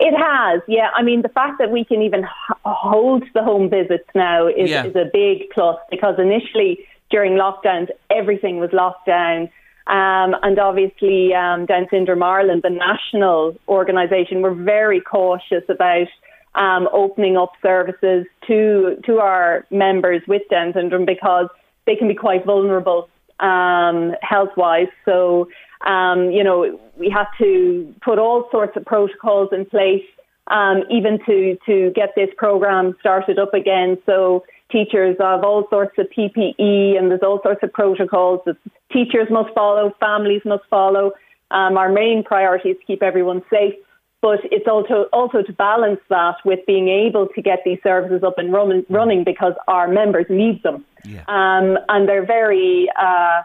It has, yeah. I mean, the fact that we can even h- hold the home visits now is, Yeah. is a big plus because initially during lockdowns, everything was locked down. Um, and obviously, um, Down Syndrome Ireland, the national organisation, were very cautious about um, opening up services to to our members with Down syndrome because they can be quite vulnerable um, health wise. So, um, you know, we had to put all sorts of protocols in place, um, even to, to get this program started up again. So, teachers have all sorts of PPE and there's all sorts of protocols that teachers must follow, families must follow. Um, our main priority is to keep everyone safe. But it's also also to balance that with being able to get these services up and running, running because our members need them. Um, and they're very, uh,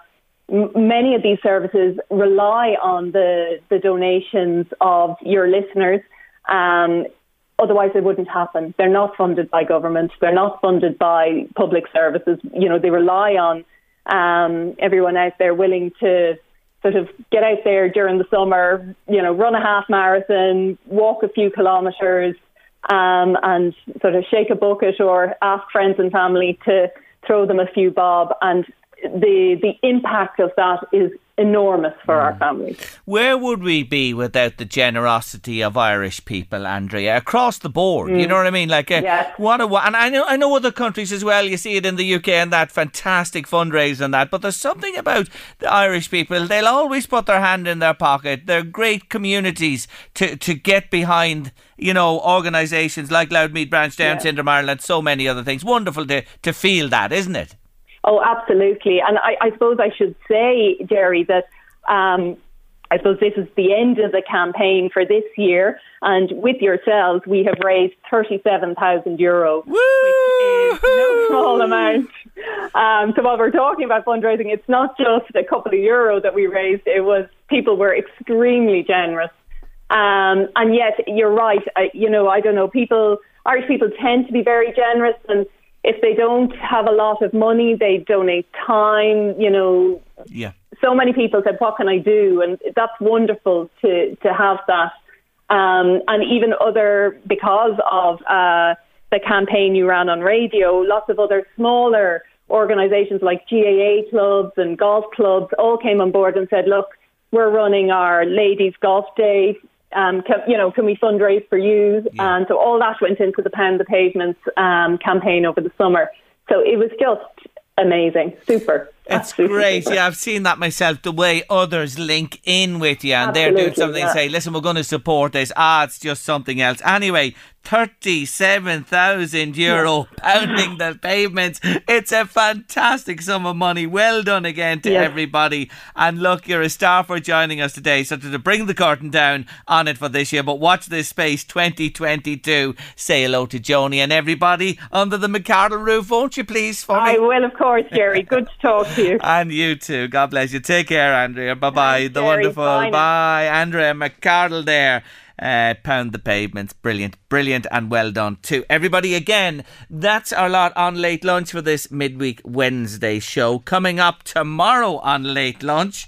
many of these services rely on the, the donations of your listeners. Um, otherwise, they wouldn't happen. They're not funded by government. They're not funded by public services. You know, they rely on um, everyone out there willing to sort of get out there during the summer, you know, run a half marathon, walk a few kilometres, um, and sort of shake a bucket or ask friends and family to throw them a few bob. And the the impact of that is enormous for our families. Where would we be without the generosity of Irish people, Andrea, across the board? You Mm. know what I mean? Like, uh, Yes. what a and I know I know other countries as well. You see it in the UK and that fantastic fundraising and that. But there's something about the Irish people; they'll always put their hand in their pocket. They're great communities to to get behind. You know, organisations like Louth Meath Branch, Down Yeah. Syndrome Ireland, so many other things. Wonderful to to feel that, isn't it? Oh, absolutely. And I, I suppose I should say, Jerry, that um, I suppose this is the end of the campaign for this year. And with yourselves, we have raised 37,000 euro, which is no small amount. Um, so while we're talking about fundraising, it's not just a couple of euro that we raised. It was people were extremely generous. Um, and yet, you're right. I, you know, I don't know. People, Irish people tend to be very generous, and if they don't have a lot of money, they donate time. You know, Yeah. so many people said, "What can I do?" And that's wonderful to to have that. Um, and even other because of uh, the campaign you ran on radio, lots of other smaller organisations like GAA clubs and golf clubs all came on board and said, "Look, we're running our ladies golf day. Um, can, you know, can we fundraise for you?" And so all that went into the Pound the Pavements um, campaign over the summer. So it was just amazing, super. It's Absolutely great. Yeah, I've seen that myself. The way others link in with you and they're doing something yeah. say, listen, we're going to support this. Ah, it's just something else. Anyway, 37,000 euro pounding the pavements. It's a fantastic sum of money. Well done again to Yes. everybody. And look, you're a star for joining us today. So to bring the curtain down on it for this year, but watch this space 2022. Say hello to Joni and everybody under the McCardle roof, won't you please, for me? I will, of course, Jerry. Good to talk to you. [laughs] And you too. God bless you. Take care, Andrea. Bye bye. The Jerry. wonderful. Bye. Bye, Andrea McCardle there. Uh, pound the pavements. Brilliant. Brilliant and well done too. Everybody, again, that's our lot on late lunch for this midweek Wednesday show. Coming up tomorrow on late lunch.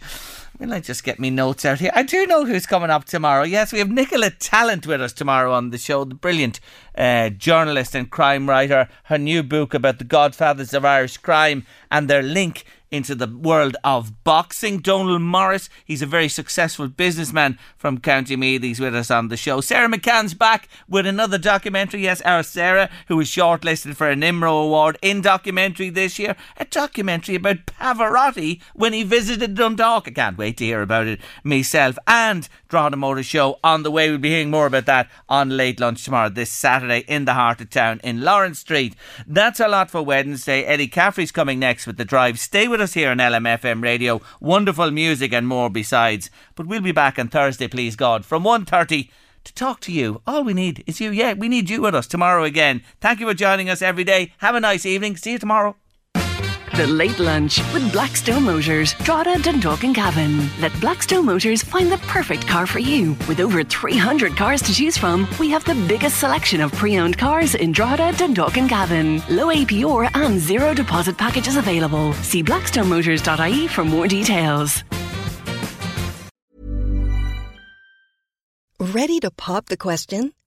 Will I just get me notes out here? I do know who's coming up tomorrow. Yes, we have Nicola Tallant with us tomorrow on the show, the brilliant uh, journalist and crime writer. Her new book about the godfathers of Irish crime and their link into the world of boxing. Donald Morris, he's a very successful businessman from County Meath. He's with us on the show. Sarah McCann's back with another documentary. Yes, our Sarah, who was shortlisted for an IMRO award in documentary this year. A documentary about Pavarotti when he visited Dundalk. I can't wait to hear about it myself. And Drogheda Motor Show on the way. We'll be hearing more about that on late lunch tomorrow, this Saturday in the heart of town in Laurence Street. That's a lot for Wednesday. Eddie Caffrey's coming next with the drive. Stay with us here on LMFM Radio. Wonderful music and more besides. But we'll be back on Thursday, please God, from 1.30 to talk to you. All we need is you. Yeah, we need you with us tomorrow again. Thank you for joining us every day. Have a nice evening. See you tomorrow. The Late Lunch with Blackstone Motors, Drogheda, Dundalk and Cavan. Let Blackstone Motors find the perfect car for you. With over 300 cars to choose from, we have the biggest selection of pre-owned cars in Drogheda, Dundalk and Cavan. Low APR and zero deposit packages available. See blackstonemotors.ie for more details. Ready to pop the question?